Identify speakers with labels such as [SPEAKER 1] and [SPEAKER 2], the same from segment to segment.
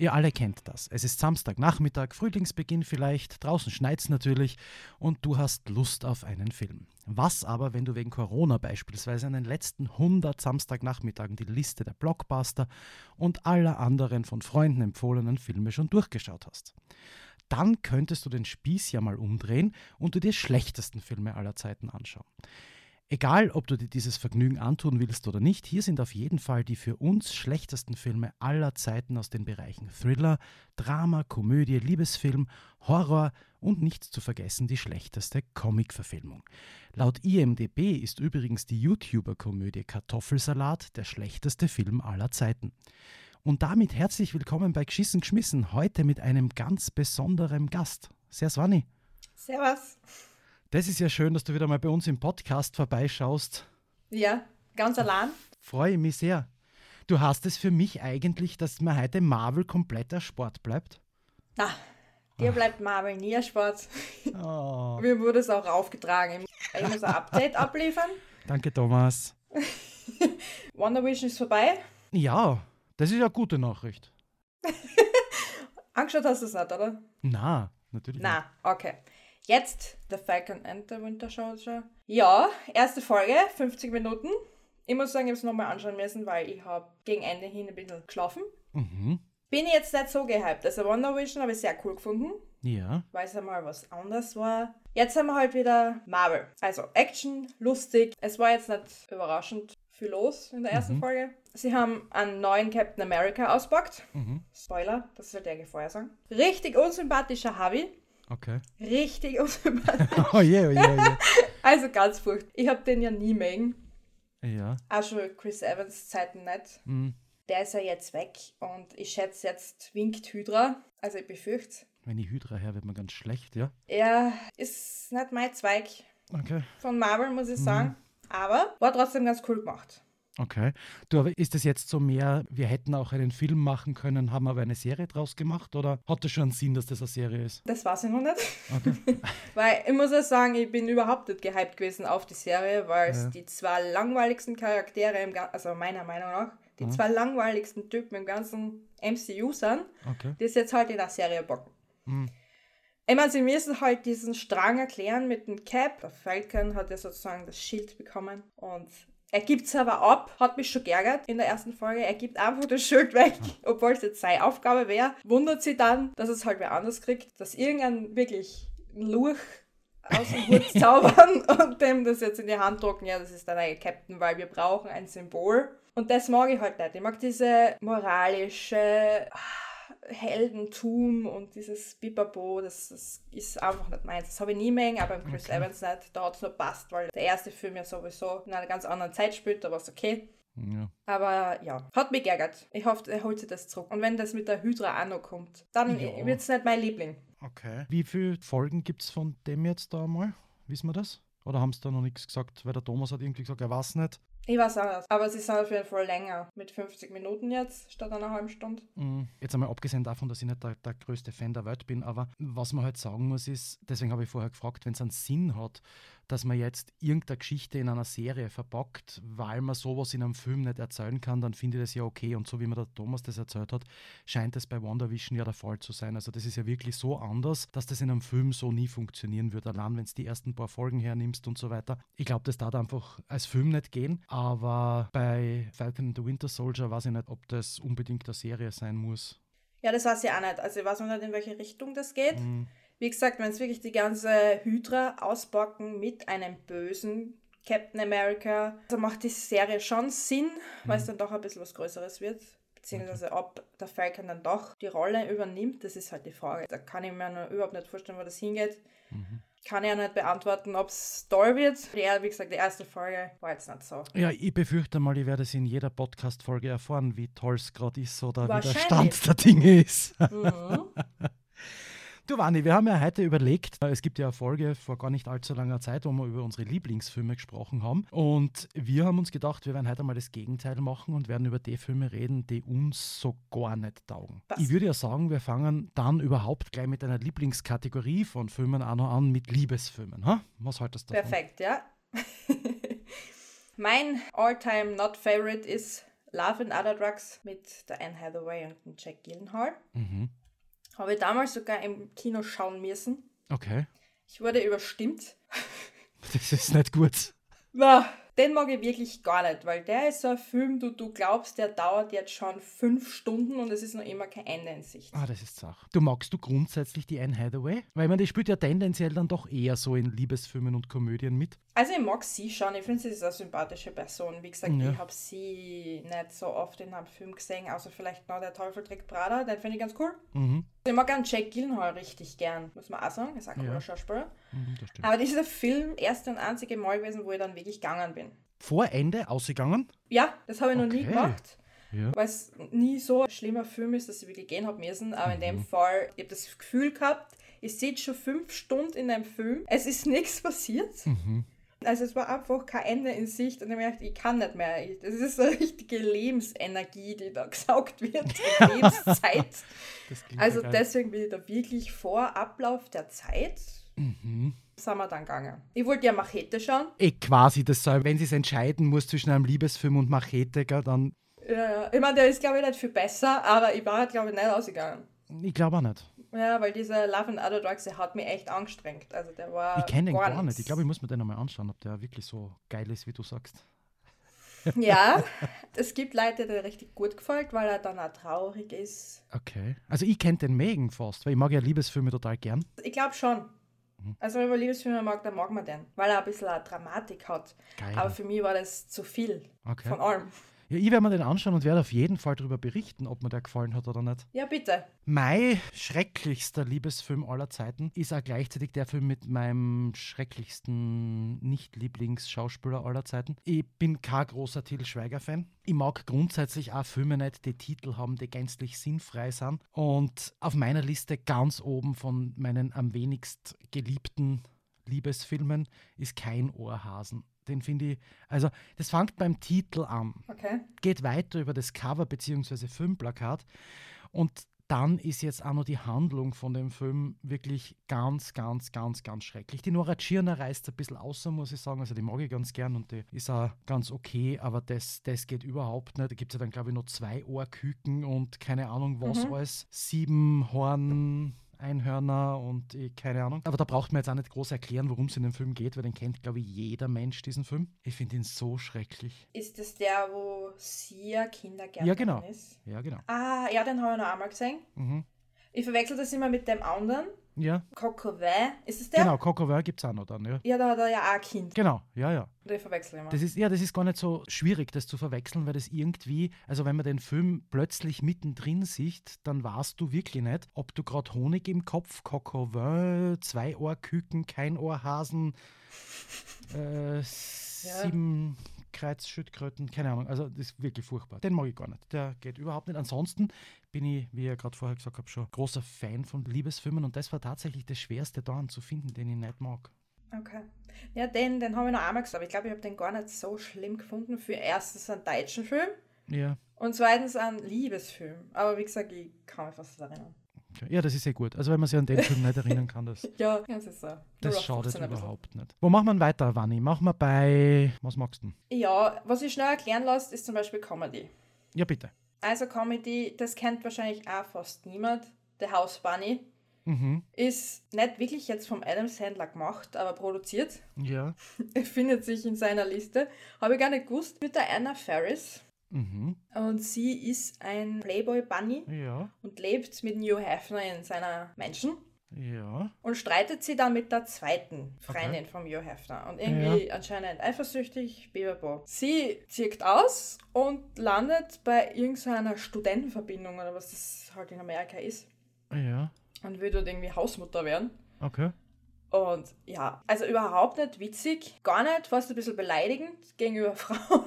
[SPEAKER 1] Ihr alle kennt das. Es ist Samstagnachmittag, Frühlingsbeginn vielleicht, draußen schneit es natürlich und du hast Lust auf einen Film. Was aber, wenn du wegen Corona beispielsweise an den letzten 100 Samstagnachmittagen die Liste der Blockbuster und aller anderen von Freunden empfohlenen Filme schon durchgeschaut hast? Dann könntest du den Spieß ja mal umdrehen und dir die schlechtesten Filme aller Zeiten anschauen. Egal, ob du dir dieses Vergnügen antun willst oder nicht, hier sind auf jeden Fall die für uns schlechtesten Filme aller Zeiten aus den Bereichen Thriller, Drama, Komödie, Liebesfilm, Horror und nicht zu vergessen die schlechteste Comic-Verfilmung. Laut IMDB ist übrigens die YouTuber-Komödie Kartoffelsalat der schlechteste Film aller Zeiten. Und damit herzlich willkommen bei Geschissen geschmissen, heute mit einem ganz besonderen Gast. Servus, Wanni.
[SPEAKER 2] Servus.
[SPEAKER 1] Das ist ja schön, dass du wieder mal bei uns im Podcast vorbeischaust.
[SPEAKER 2] Ja, ganz allein.
[SPEAKER 1] Freue mich sehr. Du hast es für mich eigentlich, dass mir heute Marvel komplett Sport bleibt?
[SPEAKER 2] Na, dir bleibt Marvel nie Sport. Oh. Mir wurde es auch aufgetragen. Ich muss ein Update abliefern.
[SPEAKER 1] Danke, Thomas.
[SPEAKER 2] Wonder Vision ist vorbei.
[SPEAKER 1] Ja, das ist ja eine gute Nachricht.
[SPEAKER 2] Angeschaut hast du es nicht, oder?
[SPEAKER 1] Na, natürlich.
[SPEAKER 2] Na, okay. Jetzt The Falcon and the Winter Soldier. Ja, erste Folge, 50 Minuten. Ich muss sagen, ich habe es nochmal anschauen müssen, weil ich habe gegen Ende hin ein bisschen geschlafen. Mhm. Bin ich jetzt nicht so gehypt. Also Wonder Vision habe ich sehr cool gefunden.
[SPEAKER 1] Ja.
[SPEAKER 2] Weil es einmal was anderes war. Jetzt haben wir halt wieder Marvel. Also Action, lustig. Es war jetzt nicht überraschend viel los in der ersten mhm. Folge. Sie haben einen neuen Captain America auspackt. Mhm. Spoiler, das soll der vorher sagen. Richtig unsympathischer Harvey.
[SPEAKER 1] Okay.
[SPEAKER 2] Richtig unsympathisch.
[SPEAKER 1] oh je, oh je, oh je.
[SPEAKER 2] Also ganz furchtbar. Ich habe den ja nie mögen.
[SPEAKER 1] Ja.
[SPEAKER 2] Auch schon Chris Evans Zeiten nicht. Mhm. Der ist ja jetzt weg und ich schätze jetzt winkt Hydra. Also ich befürchte
[SPEAKER 1] Wenn ich Hydra her, wird man ganz schlecht, ja?
[SPEAKER 2] Er ist nicht mein Zweig.
[SPEAKER 1] Okay.
[SPEAKER 2] Von Marvel, muss ich sagen. Mhm. Aber war trotzdem ganz cool gemacht.
[SPEAKER 1] Okay. Du, aber ist das jetzt so mehr, wir hätten auch einen Film machen können, haben aber eine Serie draus gemacht oder hat das schon einen Sinn, dass das eine Serie ist?
[SPEAKER 2] Das weiß ich noch nicht. Okay. weil ich muss ja sagen, ich bin überhaupt nicht gehypt gewesen auf die Serie, weil es ja. die zwei langweiligsten Charaktere, im, also meiner Meinung nach, die mhm. zwei langweiligsten Typen im ganzen MCU sind, okay. die es jetzt halt in der Serie bocken. Mhm. Ich meine, sie müssen halt diesen Strang erklären mit dem Cap. Der Falcon hat ja sozusagen das Schild bekommen und er gibt es aber ab, hat mich schon geärgert in der ersten Folge. Er gibt einfach das Schild weg, obwohl es jetzt seine Aufgabe wäre. Wundert sie dann, dass es halt wer anders kriegt, dass irgendein wirklich Lurch aus dem Hut zaubern und dem das jetzt in die Hand drucken. Ja, das ist der neue Captain, weil wir brauchen ein Symbol. Und das mag ich halt nicht. Ich mag diese moralische Heldentum und dieses Bipapo, das, das ist einfach nicht meins. Das habe ich nie mehr, aber im Chris okay. Evans nicht. Da hat es nur passt, weil der erste Film ja sowieso in einer ganz anderen Zeit spielt, da war es okay. Ja. Aber ja, hat mich geärgert. Ich hoffe, er holt sich das zurück. Und wenn das mit der Hydra auch noch kommt, dann ja. wird es nicht mein Liebling.
[SPEAKER 1] Okay. Wie viele Folgen gibt es von dem jetzt da mal? Wissen wir das? Oder haben sie da noch nichts gesagt? Weil der Thomas hat irgendwie gesagt, er weiß nicht.
[SPEAKER 2] Ich weiß auch nicht. Aber sie sind auf jeden Fall länger. Mit 50 Minuten jetzt, statt einer halben Stunde.
[SPEAKER 1] Mhm. Jetzt einmal abgesehen davon, dass ich nicht der, der, größte Fan der Welt bin, aber was man halt sagen muss ist, deswegen habe ich vorher gefragt, wenn es einen Sinn hat, dass man jetzt irgendeine Geschichte in einer Serie verpackt, weil man sowas in einem Film nicht erzählen kann, dann finde ich das ja okay. Und so wie mir der Thomas das erzählt hat, scheint es bei WandaVision ja der Fall zu sein. Also das ist ja wirklich so anders, dass das in einem Film so nie funktionieren wird, allein wenn es die ersten paar Folgen hernimmst und so weiter. Ich glaube, das darf einfach als Film nicht gehen, aber bei Falcon and the Winter Soldier weiß ich nicht, ob das unbedingt eine Serie sein muss.
[SPEAKER 2] Ja, das weiß ich auch nicht. Also ich weiß noch nicht, in welche Richtung das geht. Mhm. Wie gesagt, wenn es wirklich die ganze Hydra auspacken mit einem bösen Captain America, also macht die Serie schon Sinn, mhm. weil es dann doch ein bisschen was Größeres wird. Beziehungsweise ob der Falcon dann doch die Rolle übernimmt, das ist halt die Frage. Da kann ich mir überhaupt nicht vorstellen, wo das hingeht. Mhm. Kann ich ja nicht beantworten, ob es toll wird. Ja, wie gesagt, die erste Folge war jetzt nicht so.
[SPEAKER 1] Ja, ich befürchte mal, ich werde es in jeder Podcast-Folge erfahren, wie toll es gerade ist oder wie der Stand der Dinge ist. Mhm. Du Wani, wir haben ja heute überlegt, es gibt ja eine Folge vor gar nicht allzu langer Zeit, wo wir über unsere Lieblingsfilme gesprochen haben. Und wir haben uns gedacht, wir werden heute mal das Gegenteil machen und werden über die Filme reden, die uns so gar nicht taugen. Was? Ich würde ja sagen, wir fangen dann überhaupt gleich mit einer Lieblingskategorie von Filmen auch noch an, mit Liebesfilmen. Ha? Was haltest du
[SPEAKER 2] davon? Perfekt, ja. mein All-Time Not Favorite ist Love and Other Drugs mit der Anne Hathaway und Jack Gyllenhaal. Mhm. Habe ich damals sogar im Kino schauen müssen.
[SPEAKER 1] Okay.
[SPEAKER 2] Ich wurde überstimmt.
[SPEAKER 1] Das ist nicht gut.
[SPEAKER 2] Na, den mag ich wirklich gar nicht, weil der ist so ein Film, du, du glaubst, der dauert jetzt schon fünf Stunden und es ist noch immer kein Ende in Sicht.
[SPEAKER 1] Ah, das ist Sache. Du magst du grundsätzlich die Anne Hathaway? Weil man, die spielt ja tendenziell dann doch eher so in Liebesfilmen und Komödien mit.
[SPEAKER 2] Also ich mag sie schon, ich finde sie ist eine sympathische Person. Wie gesagt, ja. ich habe sie nicht so oft in einem Film gesehen, außer vielleicht noch Der Teufel trägt Prada, den finde ich ganz cool. Mhm. Ich mag auch Jack Gyllenhaal richtig gern, muss man auch sagen, ist ein cooler ja. Schauspieler. Mhm, Aber dieser Film erste und einzige Mal gewesen, wo ich dann wirklich gegangen bin.
[SPEAKER 1] Vor Ende ausgegangen?
[SPEAKER 2] Ja, das habe ich okay. noch nie gemacht. Ja. Weil es nie so ein schlimmer Film ist, dass ich wirklich gehen habe müssen. Aber mhm. in dem mhm. Fall, ich habe das Gefühl gehabt, ich sitze schon fünf Stunden in einem Film, es ist nichts passiert. Mhm. Also es war einfach kein Ende in Sicht und ich habe gedacht, ich kann nicht mehr. Das ist so eine richtige Lebensenergie, die da gesaugt wird, Lebenszeit. also deswegen bin ich da wirklich vor Ablauf der Zeit mhm. sind wir dann gegangen. Ich wollte ja Machete schauen.
[SPEAKER 1] Eh, quasi das soll, wenn sie es entscheiden muss zwischen einem Liebesfilm und Machete, dann...
[SPEAKER 2] Ja, ja. Ich meine, der ist glaube ich nicht viel besser, aber ich war halt glaube ich nicht ausgegangen.
[SPEAKER 1] Ich glaube auch nicht.
[SPEAKER 2] Ja, weil dieser Love and Other Drugs, der hat mich echt angestrengt. Also der war.
[SPEAKER 1] Ich kenne den gar, gar nicht. Ich glaube, ich muss mir den nochmal anschauen, ob der wirklich so geil ist, wie du sagst.
[SPEAKER 2] Ja, es gibt Leute, die richtig gut gefällt, weil er dann auch traurig ist.
[SPEAKER 1] Okay. Also ich kenne den Megan fast, weil ich mag ja Liebesfilme total gern.
[SPEAKER 2] Ich glaube schon. Mhm. Also wenn man Liebesfilme mag, dann mag man den, weil er ein bisschen eine Dramatik hat. Geil. Aber für mich war das zu viel okay. von allem.
[SPEAKER 1] Ja, ich werde mir den anschauen und werde auf jeden Fall darüber berichten, ob mir der gefallen hat oder nicht.
[SPEAKER 2] Ja, bitte.
[SPEAKER 1] Mein schrecklichster Liebesfilm aller Zeiten ist auch gleichzeitig der Film mit meinem schrecklichsten Nicht-Lieblingsschauspieler aller Zeiten. Ich bin kein großer Til Schweiger-Fan. Ich mag grundsätzlich auch Filme nicht, die Titel haben, die gänzlich sinnfrei sind. Und auf meiner Liste ganz oben von meinen am wenigst geliebten Liebesfilmen ist kein Ohrhasen. Den finde ich, also das fängt beim Titel an,
[SPEAKER 2] okay.
[SPEAKER 1] geht weiter über das Cover bzw. Filmplakat und dann ist jetzt auch noch die Handlung von dem Film wirklich ganz, ganz, ganz, ganz schrecklich. Die Nora Tschirner reißt ein bisschen außer, muss ich sagen. Also die mag ich ganz gern und die ist auch ganz okay, aber das, das geht überhaupt nicht. Da gibt es ja dann, glaube ich, noch zwei Ohrküken und keine Ahnung was mhm. alles. Sieben Horn. Einhörner und ich, keine Ahnung. Aber da braucht man jetzt auch nicht groß erklären, worum es in dem Film geht, weil den kennt, glaube ich, jeder Mensch, diesen Film. Ich finde ihn so schrecklich.
[SPEAKER 2] Ist das der, wo Sia Kindergärtnerin
[SPEAKER 1] ja, genau.
[SPEAKER 2] ist?
[SPEAKER 1] Ja, genau.
[SPEAKER 2] Ah, ja, den habe ich noch einmal gesehen. Mhm. Ich verwechsel das immer mit dem anderen.
[SPEAKER 1] Ja.
[SPEAKER 2] Cocovin, ist es der?
[SPEAKER 1] Genau, Cocovin gibt es auch noch dann, ja.
[SPEAKER 2] Ja, da hat er ja auch ein Kind.
[SPEAKER 1] Genau, ja, ja.
[SPEAKER 2] Die verwechseln immer.
[SPEAKER 1] Das ist, ja, das ist gar nicht so schwierig, das zu verwechseln, weil das irgendwie, also wenn man den Film plötzlich mittendrin sieht, dann weißt du wirklich nicht, ob du gerade Honig im Kopf, Cocovin, zwei Ohrküken, kein Ohrhasen, äh, ja. sieben Kreuzschildkröten, keine Ahnung. Also das ist wirklich furchtbar. Den mag ich gar nicht. Der geht überhaupt nicht. Ansonsten bin ich, wie ich gerade vorher gesagt habe, schon großer Fan von Liebesfilmen und das war tatsächlich das Schwerste daran zu finden, den ich nicht mag.
[SPEAKER 2] Okay. Ja, den, den habe ich noch einmal gesagt. Ich glaube, ich habe den gar nicht so schlimm gefunden. Für erstens einen deutschen Film.
[SPEAKER 1] Ja.
[SPEAKER 2] Und zweitens einen Liebesfilm. Aber wie gesagt, ich kann mich fast erinnern.
[SPEAKER 1] Ja, das ist sehr gut. Also wenn man sich an den Film nicht erinnern kann, das,
[SPEAKER 2] ja, das ist so.
[SPEAKER 1] Das schadet überhaupt nicht. Wo machen wir weiter, Wanni? Machen wir bei, was magst du?
[SPEAKER 2] Ja, was ich schnell erklären lasse, ist zum Beispiel Comedy.
[SPEAKER 1] Ja, bitte.
[SPEAKER 2] Also Comedy, das kennt wahrscheinlich auch fast niemand. The House Bunny. Mhm. Ist nicht wirklich jetzt vom Adam Sandler gemacht, aber produziert.
[SPEAKER 1] Ja.
[SPEAKER 2] Findet sich in seiner Liste. Habe ich gar nicht gewusst. Mit der Anna Ferris.
[SPEAKER 1] Mhm.
[SPEAKER 2] Und sie ist ein Playboy Bunny
[SPEAKER 1] ja.
[SPEAKER 2] und lebt mit New Hefner in seiner Menschen.
[SPEAKER 1] Ja.
[SPEAKER 2] Und streitet sie dann mit der zweiten Freundin okay. von Hugh Hefner. Und irgendwie ja. anscheinend eifersüchtig, Bibabo. Sie zieht aus und landet bei irgendeiner Studentenverbindung oder was das halt in Amerika ist.
[SPEAKER 1] Ja.
[SPEAKER 2] Und will dort irgendwie Hausmutter werden.
[SPEAKER 1] Okay.
[SPEAKER 2] Und ja, also überhaupt nicht witzig, gar nicht, fast ein bisschen beleidigend gegenüber Frauen.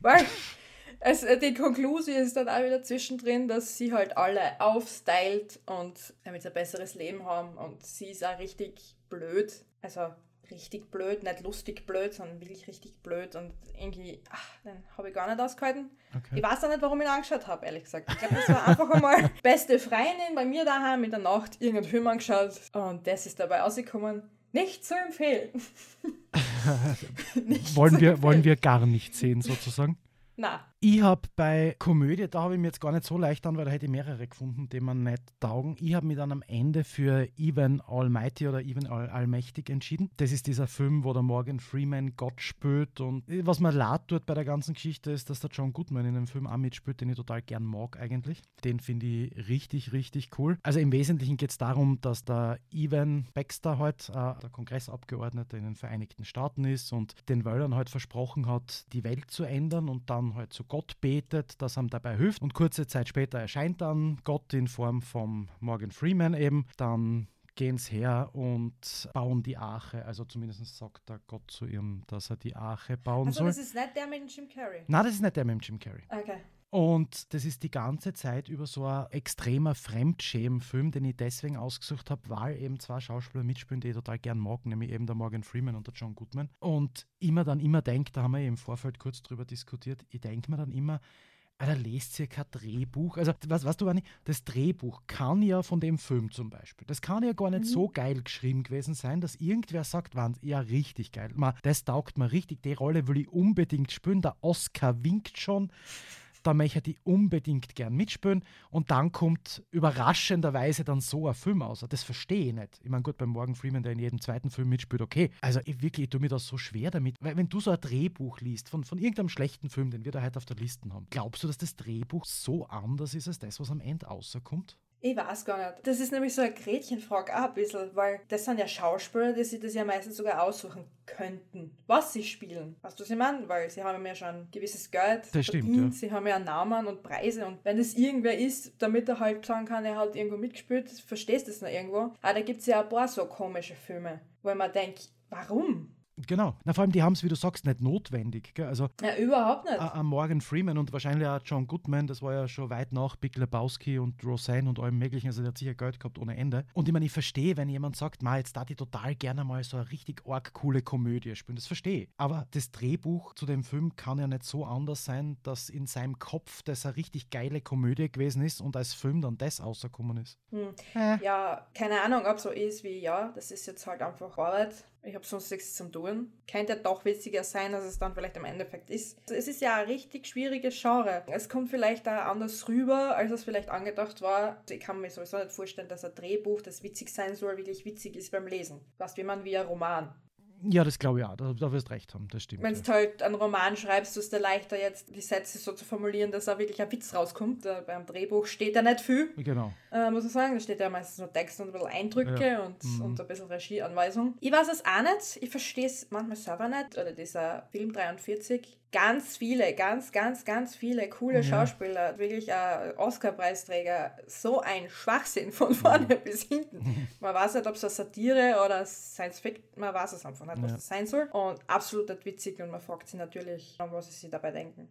[SPEAKER 2] Weil äh, die Konklusion ist dann auch wieder zwischendrin, dass sie halt alle aufstylt und damit sie ein besseres Leben haben. Und sie ist auch richtig blöd. Also richtig blöd, nicht lustig blöd, sondern wirklich richtig blöd. Und irgendwie, ach, den habe ich gar nicht ausgehalten. Okay. Ich weiß auch nicht, warum ich ihn angeschaut habe, ehrlich gesagt. Ich glaube, das war einfach einmal beste Freundin bei mir daheim in der Nacht irgendeinen Film angeschaut. Und das ist dabei rausgekommen. Nicht zu empfehlen.
[SPEAKER 1] nicht wollen, zu wir, empfehlen. wollen wir gar nicht sehen, sozusagen?
[SPEAKER 2] Na.
[SPEAKER 1] Ich habe bei Komödie, da habe ich mir jetzt gar nicht so leicht an, weil da hätte ich mehrere gefunden, die man nicht taugen. Ich habe mich dann am Ende für Even Almighty oder Even All Allmächtig entschieden. Das ist dieser Film, wo der Morgan Freeman Gott spürt und was mir leid tut bei der ganzen Geschichte ist, dass der John Goodman in dem Film auch mitspielt, den ich total gern mag eigentlich. Den finde ich richtig, richtig cool. Also im Wesentlichen geht es darum, dass der Evan Baxter halt äh, der Kongressabgeordnete in den Vereinigten Staaten ist und den Wölern halt versprochen hat, die Welt zu ändern und dann halt zu Gott betet, dass er ihm dabei hilft. Und kurze Zeit später erscheint dann Gott in Form von Morgan Freeman eben. Dann gehen sie her und bauen die Arche. Also zumindest sagt der Gott zu ihm, dass er die Arche bauen also soll.
[SPEAKER 2] Also das ist nicht der mit Jim Carrey?
[SPEAKER 1] Nein, das ist nicht der mit Jim Carrey.
[SPEAKER 2] Okay.
[SPEAKER 1] Und das ist die ganze Zeit über so ein extremer Fremdschämen-Film, den ich deswegen ausgesucht habe, weil eben zwei Schauspieler mitspielen, die ich total gern mag, nämlich eben der Morgan Freeman und der John Goodman. Und immer dann immer denkt, da haben wir im Vorfeld kurz drüber diskutiert, ich denke mir dann immer, da lest ihr kein Drehbuch. Also, was, was du, Anni, das Drehbuch kann ja von dem Film zum Beispiel, das kann ja gar nicht mhm. so geil geschrieben gewesen sein, dass irgendwer sagt, ja, richtig geil. Man, das taugt mir richtig, die Rolle will ich unbedingt spielen. Der Oscar winkt schon da möchte ich unbedingt gern mitspielen und dann kommt überraschenderweise dann so ein Film aus. Das verstehe ich nicht. Ich meine, gut, beim Morgan Freeman, der in jedem zweiten Film mitspielt, okay. Also ich wirklich, ich tue mir das so schwer damit, weil wenn du so ein Drehbuch liest von, von irgendeinem schlechten Film, den wir da heute auf der Liste haben, glaubst du, dass das Drehbuch so anders ist als das, was am Ende rauskommt?
[SPEAKER 2] Ich weiß gar nicht. Das ist nämlich so eine Gretchenfrage auch ein bisschen, weil das sind ja Schauspieler, die sich das ja meistens sogar aussuchen könnten, was sie spielen. Weißt du, was ich meine? Weil sie haben ja schon ein gewisses Geld
[SPEAKER 1] das verdient, stimmt, ja.
[SPEAKER 2] sie haben ja Namen und Preise und wenn das irgendwer ist, damit er halt sagen kann, er hat irgendwo mitgespielt, verstehst du das noch irgendwo. Aber da gibt es ja ein paar so komische Filme, wo man denkt, warum?
[SPEAKER 1] Genau. Na, vor allem, die haben es, wie du sagst, nicht notwendig. Gell? Also,
[SPEAKER 2] ja, überhaupt nicht.
[SPEAKER 1] Ein Morgan Freeman und wahrscheinlich auch John Goodman, das war ja schon weit nach Big Lebowski und Roseanne und allem Möglichen. Also, der hat sicher Geld gehabt ohne Ende. Und ich meine, ich verstehe, wenn jemand sagt, ma, jetzt da ich total gerne mal so eine richtig arg coole Komödie spielen. Das verstehe ich. Aber das Drehbuch zu dem Film kann ja nicht so anders sein, dass in seinem Kopf das eine richtig geile Komödie gewesen ist und als Film dann das rausgekommen ist.
[SPEAKER 2] Hm. Äh. Ja, keine Ahnung, ob so ist wie, ja, das ist jetzt halt einfach Arbeit ich habe sonst nichts zum tun. Könnte ja doch witziger sein, als es dann vielleicht im Endeffekt ist. Also es ist ja ein richtig schwieriges Genre. Es kommt vielleicht auch anders rüber, als es vielleicht angedacht war. Ich kann mir sowieso nicht vorstellen, dass ein Drehbuch, das witzig sein soll, wirklich witzig ist beim Lesen. Was wie man wie ein Roman.
[SPEAKER 1] Ja, das glaube ich auch. Da, da wirst recht haben, das stimmt.
[SPEAKER 2] Wenn du halt einen Roman schreibst, ist es leichter, jetzt die Sätze so zu formulieren, dass da wirklich ein Witz rauskommt. Äh, beim Drehbuch steht da nicht viel.
[SPEAKER 1] Genau.
[SPEAKER 2] Äh, muss man sagen, da steht ja meistens nur Text und ein bisschen Eindrücke ja. und, mhm. und ein bisschen Regieanweisung. Ich weiß es auch nicht. Ich verstehe es manchmal selber nicht. Oder dieser Film 43 ganz viele, ganz, ganz, ganz viele coole ja. Schauspieler, wirklich Oscar-Preisträger, so ein Schwachsinn von vorne ja. bis hinten. Man weiß nicht, ob es eine Satire oder Science Fiction, man weiß es einfach nicht, was ja. das sein soll. Und absolut nicht witzig und man fragt sich natürlich, was sie sich dabei denken.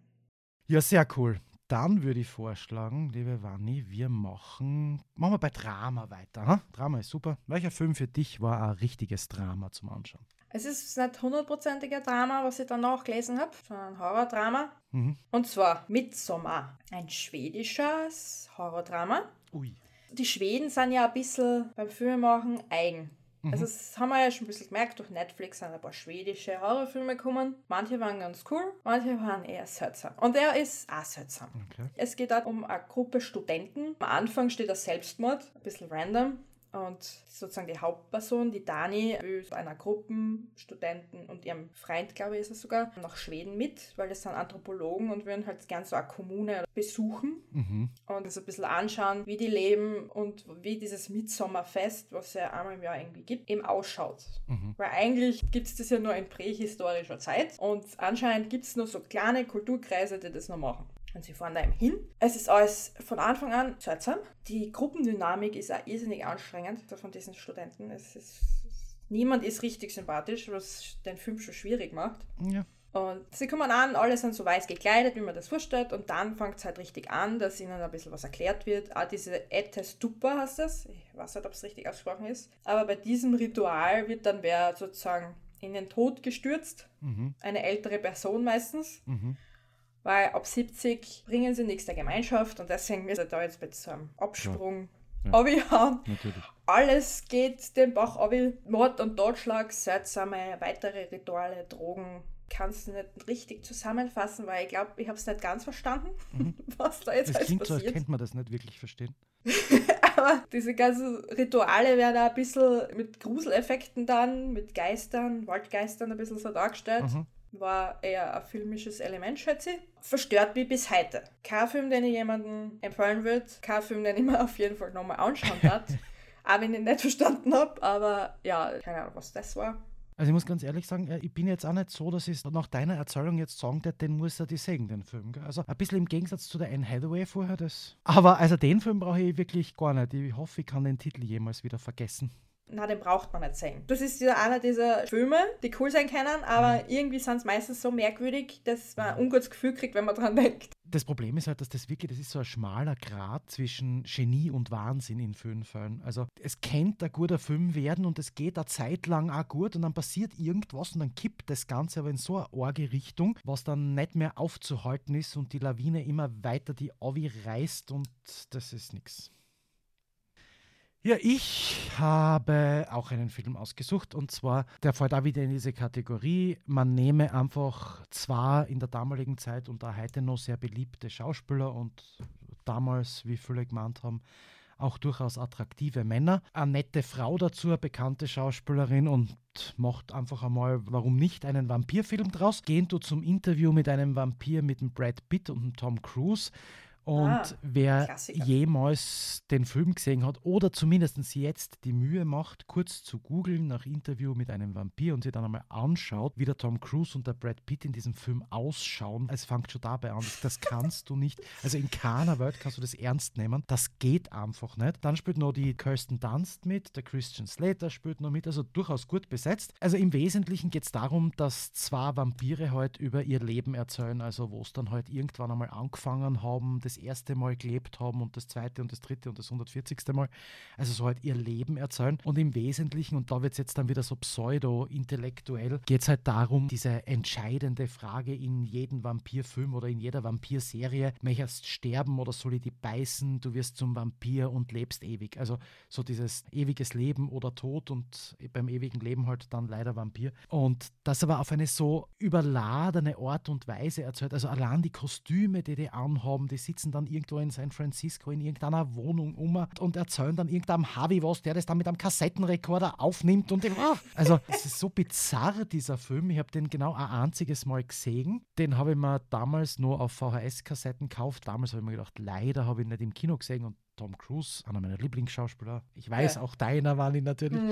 [SPEAKER 1] Ja, sehr cool. Dann würde ich vorschlagen, liebe Wanni, wir machen, machen wir bei Drama weiter. Ha? Drama ist super. Welcher Film für dich war ein richtiges Drama zum Anschauen?
[SPEAKER 2] Es ist nicht hundertprozentiger Drama, was ich dann nachgelesen habe, sondern ein Horrordrama. Mhm. Und zwar Midsommar. Ein schwedisches Horrordrama.
[SPEAKER 1] Ui.
[SPEAKER 2] Die Schweden sind ja ein bisschen beim Filmemachen eigen. Mhm. Also das haben wir ja schon ein bisschen gemerkt, durch Netflix sind ein paar schwedische Horrorfilme gekommen. Manche waren ganz cool, manche waren eher seltsam. Und er ist auch seltsam. Okay. Es geht auch um eine Gruppe Studenten. Am Anfang steht der Selbstmord, ein bisschen random. Und sozusagen die Hauptperson, die Dani, will einer Gruppenstudenten und ihrem Freund, glaube ich, ist es sogar, nach Schweden mit, weil das sind Anthropologen und würden halt gern so eine Kommune besuchen mhm. und so ein bisschen anschauen, wie die leben und wie dieses Mitsommerfest, was es ja einmal im Jahr irgendwie gibt, eben ausschaut. Mhm. Weil eigentlich gibt es das ja nur in prähistorischer Zeit und anscheinend gibt es nur so kleine Kulturkreise, die das noch machen. Und sie fahren da eben hin. Es ist alles von Anfang an seltsam. Die Gruppendynamik ist auch irrsinnig anstrengend von diesen Studenten. Es ist, niemand ist richtig sympathisch, was den Film schon schwierig macht.
[SPEAKER 1] Ja.
[SPEAKER 2] Und sie kommen an, alle sind so weiß gekleidet, wie man das vorstellt, und dann fängt es halt richtig an, dass ihnen ein bisschen was erklärt wird. Auch diese Etes Tupa heißt das. Ich weiß nicht, ob es richtig ausgesprochen ist. Aber bei diesem Ritual wird dann wer sozusagen in den Tod gestürzt. Mhm. Eine ältere Person meistens. Mhm weil ab 70 bringen sie nichts der Gemeinschaft und deswegen wird er da jetzt bei so einem Absprung ja. Ja. Alles geht den Bach ab. Mord und Totschlag, seltsame weitere Rituale, Drogen, kann es nicht richtig zusammenfassen, weil ich glaube, ich habe es nicht ganz verstanden, mhm. was da jetzt
[SPEAKER 1] das halt klingt passiert. so, als könnte man das nicht wirklich verstehen.
[SPEAKER 2] Aber diese ganzen Rituale werden auch ein bisschen mit Gruseleffekten dann, mit Geistern, Waldgeistern ein bisschen so dargestellt. Mhm. War eher ein filmisches Element, schätze ich. Verstört mich bis heute. Kein Film, den ich jemandem empfehlen würde. Kein Film, den ich mir auf jeden Fall nochmal anschauen werde. auch wenn ich ihn nicht verstanden habe. Aber ja, keine Ahnung, was das war.
[SPEAKER 1] Also ich muss ganz ehrlich sagen, äh, ich bin jetzt auch nicht so, dass ich nach deiner Erzählung jetzt sagen würde, den muss er die sehen, den Film. Gell? Also ein bisschen im Gegensatz zu der Anne Hathaway vorher. Das. Aber also den Film brauche ich wirklich gar nicht. Ich hoffe, ich kann den Titel jemals wieder vergessen.
[SPEAKER 2] Na, den braucht man nicht sehen. Das ist ja einer dieser Filme, die cool sein können, aber mhm. irgendwie sind es meistens so merkwürdig, dass man ein ungutes Gefühl kriegt, wenn man dran denkt.
[SPEAKER 1] Das Problem ist halt, dass das wirklich, das ist so ein schmaler Grad zwischen Genie und Wahnsinn in vielen Fällen. Also es könnte ein guter Film werden und es geht eine Zeit lang auch gut und dann passiert irgendwas und dann kippt das Ganze aber in so eine arge Richtung, was dann nicht mehr aufzuhalten ist und die Lawine immer weiter die Avi reißt und das ist nichts. Ja, ich habe auch einen Film ausgesucht und zwar, der fällt auch wieder in diese Kategorie. Man nehme einfach zwar in der damaligen Zeit und da heute noch sehr beliebte Schauspieler und damals, wie viele gemeint haben, auch durchaus attraktive Männer. Eine nette Frau dazu, eine bekannte Schauspielerin und macht einfach einmal, warum nicht, einen Vampirfilm draus. Gehen du zum Interview mit einem Vampir mit dem Brad Pitt und dem Tom Cruise. Und ah, wer Klassiker. jemals den Film gesehen hat oder zumindest jetzt die Mühe macht, kurz zu googeln nach Interview mit einem Vampir und sich dann einmal anschaut, wie der Tom Cruise und der Brad Pitt in diesem Film ausschauen, es fängt schon dabei an. Das kannst du nicht, also in keiner Welt kannst du das ernst nehmen. Das geht einfach nicht. Dann spielt noch die Kirsten Dunst mit, der Christian Slater spielt noch mit, also durchaus gut besetzt. Also im Wesentlichen geht es darum, dass zwei Vampire halt über ihr Leben erzählen, also wo es dann halt irgendwann einmal angefangen haben, das das erste Mal gelebt haben und das zweite und das dritte und das 140. Mal. Also so halt ihr Leben erzählen. Und im Wesentlichen, und da wird es jetzt dann wieder so pseudo-intellektuell, geht es halt darum, diese entscheidende Frage in jedem Vampirfilm oder in jeder Vampirserie, möchtest sterben oder soll ich die beißen, du wirst zum Vampir und lebst ewig. Also so dieses ewiges Leben oder Tod und beim ewigen Leben halt dann leider Vampir. Und das aber auf eine so überladene Art und Weise erzählt. Also allein die Kostüme, die die anhaben, die sitzen sitzen dann irgendwo in San Francisco in irgendeiner Wohnung um und erzählen dann irgendeinem Harvey was, der das dann mit einem Kassettenrekorder aufnimmt. Und oh, also, es ist so bizarr, dieser Film. Ich habe den genau ein einziges Mal gesehen. Den habe ich mir damals nur auf VHS-Kassetten gekauft. Damals habe ich mir gedacht, leider habe ich ihn nicht im Kino gesehen und Tom Cruise, einer meiner Lieblingsschauspieler. Ich weiß, ja. auch deiner war ich natürlich. Mhm.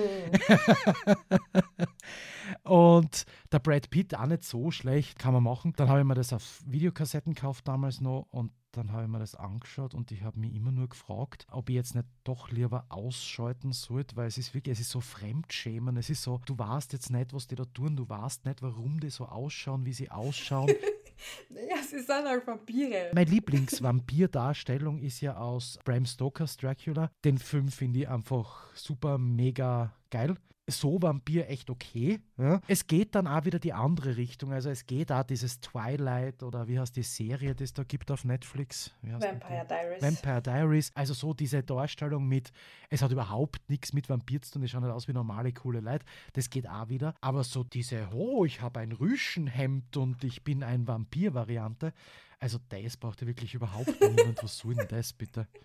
[SPEAKER 1] und der Brad Pitt auch nicht so schlecht, kann man machen. Dann habe ich mir das auf Videokassetten gekauft damals noch und dann habe ich mir das angeschaut und ich habe mich immer nur gefragt, ob ich jetzt nicht doch lieber ausschalten sollte, weil es ist wirklich, es ist so Fremdschämen, es ist so, du weißt jetzt nicht, was die da tun, du weißt nicht, warum die so ausschauen, wie sie ausschauen.
[SPEAKER 2] naja, sie sind halt Vampire.
[SPEAKER 1] Meine Lieblingsvampir-Darstellung ist ja aus Bram Stokers Dracula. Den Film finde ich einfach super, mega geil so Vampir echt okay. Ja. Es geht dann auch wieder die andere Richtung. Also es geht auch dieses Twilight oder wie heißt die Serie, die es da gibt auf Netflix?
[SPEAKER 2] Vampire Diaries.
[SPEAKER 1] Vampire Diaries. Also so diese Darstellung mit, es hat überhaupt nichts mit Vampir zu tun, es schaut nicht aus wie normale, coole Leute. Das geht auch wieder. Aber so diese, oh, ich habe ein Rüschenhemd und ich bin ein Vampir-Variante. Also das braucht ja wirklich überhaupt niemand. Was soll denn das bitte?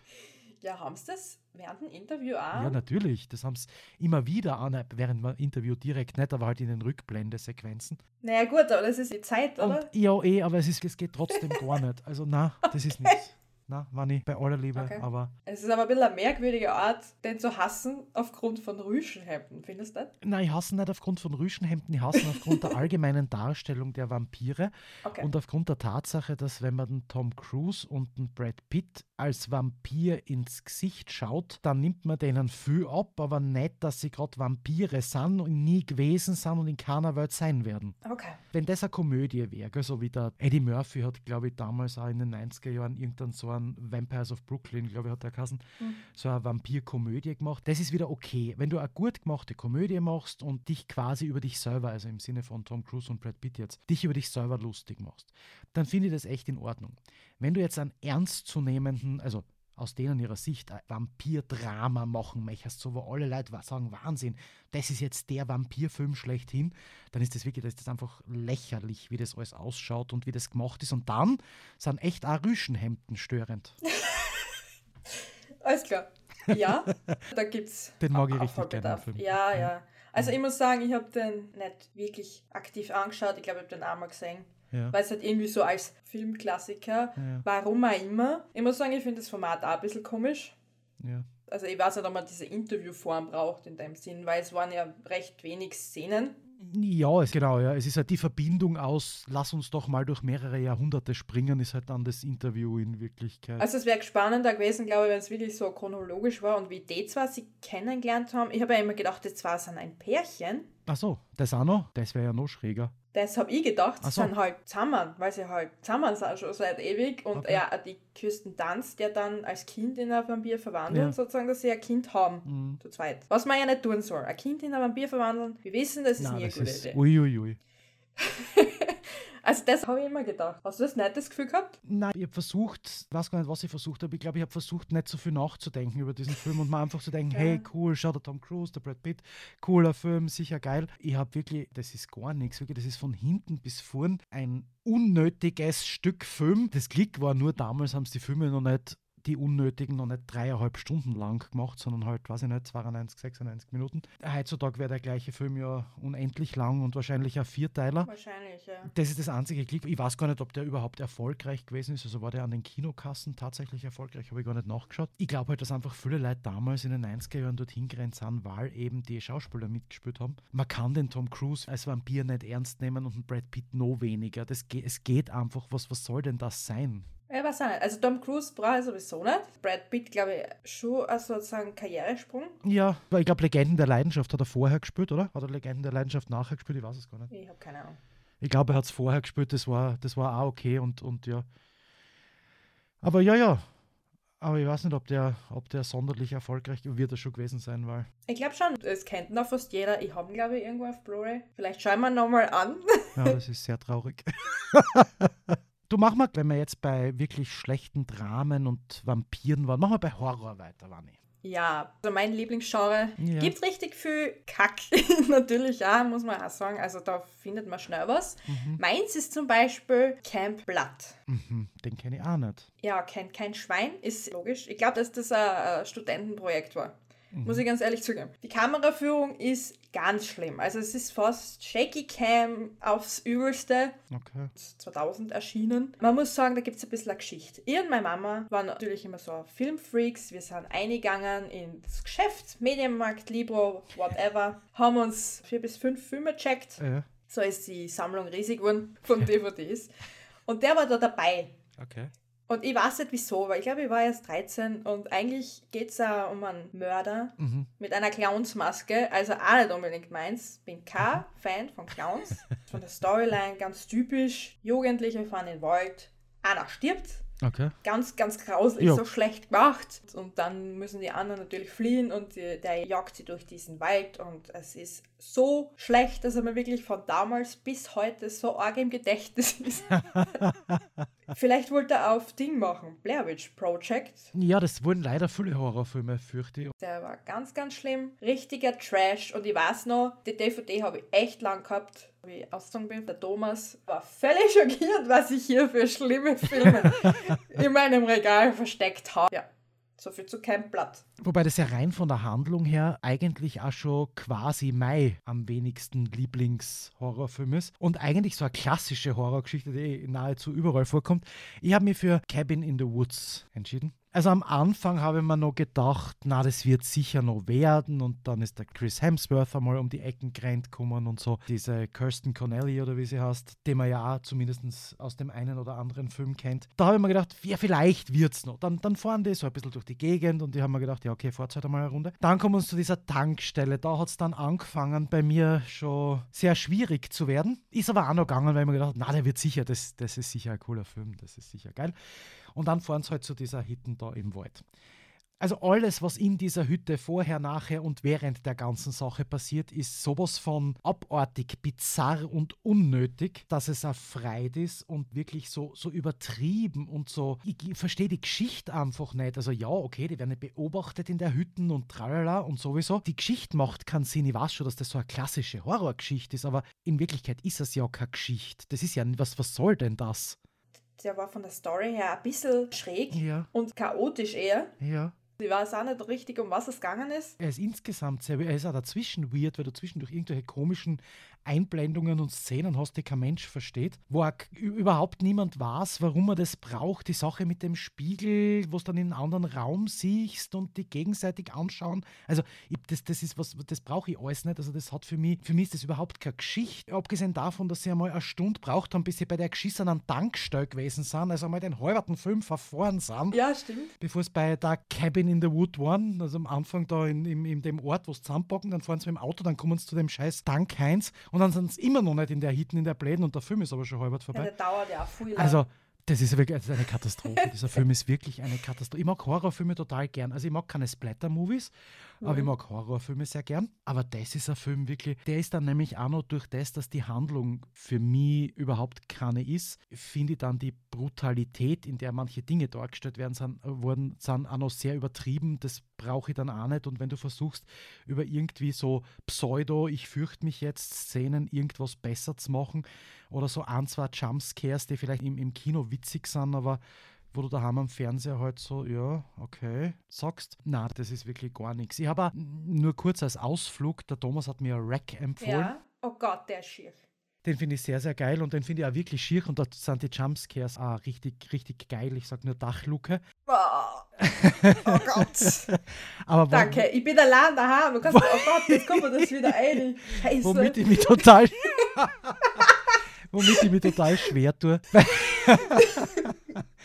[SPEAKER 2] Ja, haben sie das während dem Interview auch?
[SPEAKER 1] Ja, natürlich. Das haben sie immer wieder an, während dem Interview direkt nicht, aber halt in den Rückblendesequenzen.
[SPEAKER 2] Naja, gut, aber das ist die Zeit, oder?
[SPEAKER 1] Und, ja, eh, aber es, ist, es geht trotzdem gar nicht. Also, na, das ist nichts. Na, nicht bei aller Liebe, okay. aber.
[SPEAKER 2] Es ist aber ein bisschen eine merkwürdige Art, den zu hassen aufgrund von Rüschenhemden, findest du das?
[SPEAKER 1] Nein, ich hasse nicht aufgrund von Rüschenhemden, ich hasse aufgrund der allgemeinen Darstellung der Vampire okay. und aufgrund der Tatsache, dass wenn man den Tom Cruise und den Brad Pitt als Vampir ins Gesicht schaut, dann nimmt man denen viel ab, aber nicht, dass sie gerade Vampire sind und nie gewesen sind und in keiner Welt sein werden.
[SPEAKER 2] Okay.
[SPEAKER 1] Wenn das eine Komödie wäre, so wie der Eddie Murphy hat, glaube ich, damals auch in den 90er Jahren irgendein so ein Vampires of Brooklyn, glaube ich, hat der Kassen, mhm. so eine Vampir-Komödie gemacht. Das ist wieder okay. Wenn du eine gut gemachte Komödie machst und dich quasi über dich selber, also im Sinne von Tom Cruise und Brad Pitt jetzt, dich über dich selber lustig machst, dann finde ich das echt in Ordnung. Wenn du jetzt einen ernstzunehmenden, also aus denen ihrer Sicht ein Vampir-Drama machen möchtest, so wo alle Leute sagen, Wahnsinn, das ist jetzt der Vampirfilm schlechthin, dann ist das wirklich, das ist einfach lächerlich, wie das alles ausschaut und wie das gemacht ist. Und dann sind echt auch Rüschenhemden störend.
[SPEAKER 2] Alles klar. Ja, da gibt's.
[SPEAKER 1] Den mag ich richtig gerne.
[SPEAKER 2] Ja, ja, ja. Also ich muss sagen, ich habe den nicht wirklich aktiv angeschaut. Ich glaube, ich habe den einmal gesehen. Ja. Weil es halt irgendwie so als Filmklassiker, ja. warum auch immer. Ich muss sagen, ich finde das Format auch ein bisschen komisch. Ja. Also ich weiß nicht, ob man diese Interviewform braucht in dem Sinn, weil es waren ja recht wenig Szenen.
[SPEAKER 1] Ja, es, genau, ja. Es ist halt die Verbindung aus, lass uns doch mal durch mehrere Jahrhunderte springen, ist halt dann das Interview in Wirklichkeit.
[SPEAKER 2] Also es wäre spannender gewesen, glaube ich, wenn es wirklich so chronologisch war und wie die zwei sie kennengelernt haben. Ich habe ja immer gedacht, die zwei sind ein Pärchen.
[SPEAKER 1] Ach so, das auch noch? Das wäre ja noch schräger.
[SPEAKER 2] Das habe ich gedacht, sie so. sind halt zusammen, weil sie halt zusammen sind schon seit ewig. Und okay. ja, die Kirsten Tanz, der dann als Kind in ein Vampir verwandelt, ja. sozusagen, dass sie ein Kind haben, mhm. zu zweit. Was man ja nicht tun soll. Ein Kind in ein Vampir verwandeln, wir wissen, das ist Nein, nie eine gute Idee. Uiuiui. Ui, ui. Also das habe ich immer gedacht. Hast du das nicht das Gefühl gehabt?
[SPEAKER 1] Nein, ich habe versucht, ich weiß gar nicht, was ich versucht habe. Ich glaube, ich habe versucht, nicht so viel nachzudenken über diesen Film und mal einfach zu denken, ja. hey, cool, schau der Tom Cruise, der Brad Pitt, cooler Film, sicher geil. Ich habe wirklich, das ist gar nichts, wirklich, das ist von hinten bis vorn ein unnötiges Stück Film. Das Klick war nur damals, haben sie die Filme noch nicht die unnötigen noch nicht dreieinhalb Stunden lang gemacht, sondern halt, weiß ich nicht, 92, 96 Minuten. Heutzutage wäre der gleiche Film ja unendlich lang und wahrscheinlich ein Vierteiler.
[SPEAKER 2] Wahrscheinlich, ja.
[SPEAKER 1] Das ist das einzige Klick. Ich weiß gar nicht, ob der überhaupt erfolgreich gewesen ist. Also war der an den Kinokassen tatsächlich erfolgreich, habe ich gar nicht nachgeschaut. Ich glaube halt, dass einfach viele Leute damals in den 90er Jahren dorthin gerannt sind, weil eben die Schauspieler mitgespielt haben. Man kann den Tom Cruise als Vampir nicht ernst nehmen und den Brad Pitt noch weniger. Das, es geht einfach, was, was soll denn das sein?
[SPEAKER 2] Ja, weiß auch nicht. Also Tom Cruise brauche ich sowieso nicht. Brad Pitt, glaube ich, schon also sozusagen Karrieresprung.
[SPEAKER 1] Ja, weil ich glaube, Legenden der Leidenschaft hat er vorher gespielt, oder? Hat er Legenden der Leidenschaft nachher gespielt? Ich weiß es gar nicht.
[SPEAKER 2] Ich habe keine Ahnung.
[SPEAKER 1] Ich glaube, er hat es vorher gespielt, das war, das war auch okay und, und ja. Aber ja, ja. Aber ich weiß nicht, ob der, ob der sonderlich erfolgreich wird er schon gewesen sein, weil.
[SPEAKER 2] Ich glaube schon, es kennt noch fast jeder. Ich habe ihn, glaube ich, irgendwo auf Blu-ray. Vielleicht schauen wir nochmal an.
[SPEAKER 1] Ja, das ist sehr traurig. Du mach mal, wenn wir jetzt bei wirklich schlechten Dramen und Vampiren waren, mach mal bei Horror weiter, Wanni.
[SPEAKER 2] Ja, also mein Lieblingsgenre. Ja. Gibt richtig viel Kack, natürlich auch, muss man auch sagen. Also da findet man schnell was. Mhm. Meins ist zum Beispiel Camp Blood.
[SPEAKER 1] Mhm, den kenne ich auch nicht.
[SPEAKER 2] Ja, kennt kein Schwein, ist logisch. Ich glaube, dass das ein Studentenprojekt war. Mhm. Muss ich ganz ehrlich zugeben. Die Kameraführung ist ganz schlimm. Also es ist fast Shaky Cam aufs Übelste.
[SPEAKER 1] Okay.
[SPEAKER 2] 2000 erschienen. Man muss sagen, da gibt es ein bisschen eine Geschichte. Ich und meine Mama waren natürlich immer so Filmfreaks. Wir sind eingegangen ins Geschäft, Medienmarkt, Libro, whatever. haben uns vier bis fünf Filme gecheckt. Ja. So ist die Sammlung riesig geworden von DVDs. Und der war da dabei.
[SPEAKER 1] Okay.
[SPEAKER 2] Und ich weiß nicht wieso, weil ich glaube, ich war erst 13 und eigentlich geht es ja um einen Mörder mhm. mit einer Clownsmaske, also auch nicht unbedingt meins. Bin kein Fan von Clowns. Von der Storyline ganz typisch. Jugendliche fahren in den Wald, einer stirbt.
[SPEAKER 1] Okay.
[SPEAKER 2] Ganz, ganz grauslich, jo. so schlecht gemacht. Und dann müssen die anderen natürlich fliehen und die, der jagt sie durch diesen Wald. Und es ist so schlecht, dass er mir wirklich von damals bis heute so arg im Gedächtnis ist. Vielleicht wollte er auf Ding machen, Blair Witch Project.
[SPEAKER 1] Ja, das wurden leider viele Horrorfilme, fürchte ich.
[SPEAKER 2] Der war ganz, ganz schlimm. Richtiger Trash. Und ich weiß noch, die DVD habe ich echt lang gehabt, wie ich ausgezogen bin. Der Thomas war völlig schockiert, was ich hier für schlimme Filme in meinem Regal versteckt habe. Ja, so viel zu kein Blatt.
[SPEAKER 1] Wobei das ja rein von der Handlung her eigentlich auch schon quasi Mai am wenigsten Lieblingshorrorfilm ist. Und eigentlich so eine klassische Horrorgeschichte, die nahezu überall vorkommt. Ich habe mich für Cabin in the Woods entschieden. Also am Anfang habe ich mir noch gedacht, na, das wird sicher noch werden. Und dann ist der Chris Hemsworth einmal um die Ecken gerannt gekommen und so. Diese Kirsten Connelly oder wie sie heißt, den man ja zumindest aus dem einen oder anderen Film kennt. Da habe ich mir gedacht, ja, vielleicht wird es noch. Dann, dann fahren die so ein bisschen durch die Gegend und die haben mir gedacht, ja, okay, fahrt halt einmal eine Runde. Dann kommen wir zu dieser Tankstelle. Da hat es dann angefangen, bei mir schon sehr schwierig zu werden. Ist aber auch noch gegangen, weil ich mir gedacht na, der wird sicher, das, das ist sicher ein cooler Film, das ist sicher geil. Und dann fahren sie halt zu dieser Hitten da im Wald. Also alles, was in dieser Hütte vorher, nachher und während der ganzen Sache passiert, ist sowas von abartig, bizarr und unnötig, dass es erfreut ist und wirklich so, so übertrieben und so. Ich verstehe die Geschichte einfach nicht. Also ja, okay, die werden beobachtet in der Hütte und tralala und sowieso. Die Geschichte macht keinen Sinn. Ich weiß schon, dass das so eine klassische Horrorgeschichte ist, aber in Wirklichkeit ist es ja keine Geschichte. Das ist ja, was, was soll denn das?
[SPEAKER 2] Der war von der Story her ein bisschen schräg ja. und chaotisch eher.
[SPEAKER 1] Ja.
[SPEAKER 2] Ich weiß auch nicht richtig, um was es gegangen ist.
[SPEAKER 1] Er ist insgesamt sehr, er ist auch dazwischen weird, weil du zwischendurch irgendwelche komischen Einblendungen und Szenen hast, die kein Mensch versteht, wo überhaupt niemand weiß, warum er das braucht. Die Sache mit dem Spiegel, wo du dann in einen anderen Raum siehst und die gegenseitig anschauen. Also ich, das, das ist was, das brauche ich alles nicht. Also das hat für mich, für mich ist das überhaupt keine Geschichte. Abgesehen davon, dass sie einmal eine Stunde braucht haben, bis sie bei der geschissenen Tankstelle gewesen sind, also einmal den halben Film verfahren sind.
[SPEAKER 2] Ja, stimmt.
[SPEAKER 1] Bevor es bei der Cabin in the Wood waren, also am Anfang da in, in, in dem Ort, wo sie zusammenpacken, dann fahren sie mit dem Auto, dann kommen sie zu dem scheiß Tank Heinz und dann sind sie immer noch nicht in der Hitten, in der Pläden und der Film ist aber schon halb vorbei. Ja,
[SPEAKER 2] der dauert ja viel.
[SPEAKER 1] Also, das ist wirklich eine Katastrophe. Dieser Film ist wirklich eine Katastrophe. Ich mag Horrorfilme total gern. Also ich mag keine Splatter-Movies, aber mhm. ich mag Horrorfilme sehr gern. Aber das ist ein Film wirklich, der ist dann nämlich auch noch durch das, dass die Handlung für mich überhaupt keine ist, finde ich dann die Brutalität, in der manche Dinge dargestellt werden, sind, wurden, sind auch noch sehr übertrieben. Das brauche ich dann auch nicht. Und wenn du versuchst, über irgendwie so Pseudo, ich fürchte mich jetzt, Szenen irgendwas besser zu machen oder so ein, zwei Jumpscares, die vielleicht im, im Kino witzig sind, aber wo du daheim am Fernseher halt so, ja, okay, sagst, na, das ist wirklich gar nichts. Ich habe nur kurz als Ausflug, der Thomas hat mir Rack empfohlen. Ja,
[SPEAKER 2] oh Gott, der ist schier.
[SPEAKER 1] Den finde ich sehr, sehr geil und den finde ich auch wirklich schier und dort sind die Jumpscares auch richtig, richtig geil. Ich sage nur Dachluke.
[SPEAKER 2] Oh, oh Gott. Aber Danke, ich bin allein daheim. Du kannst, oh Gott, jetzt kommt mir das wieder ein.
[SPEAKER 1] Scheiße. Womit ich mich total, womit ich mich total schwer tue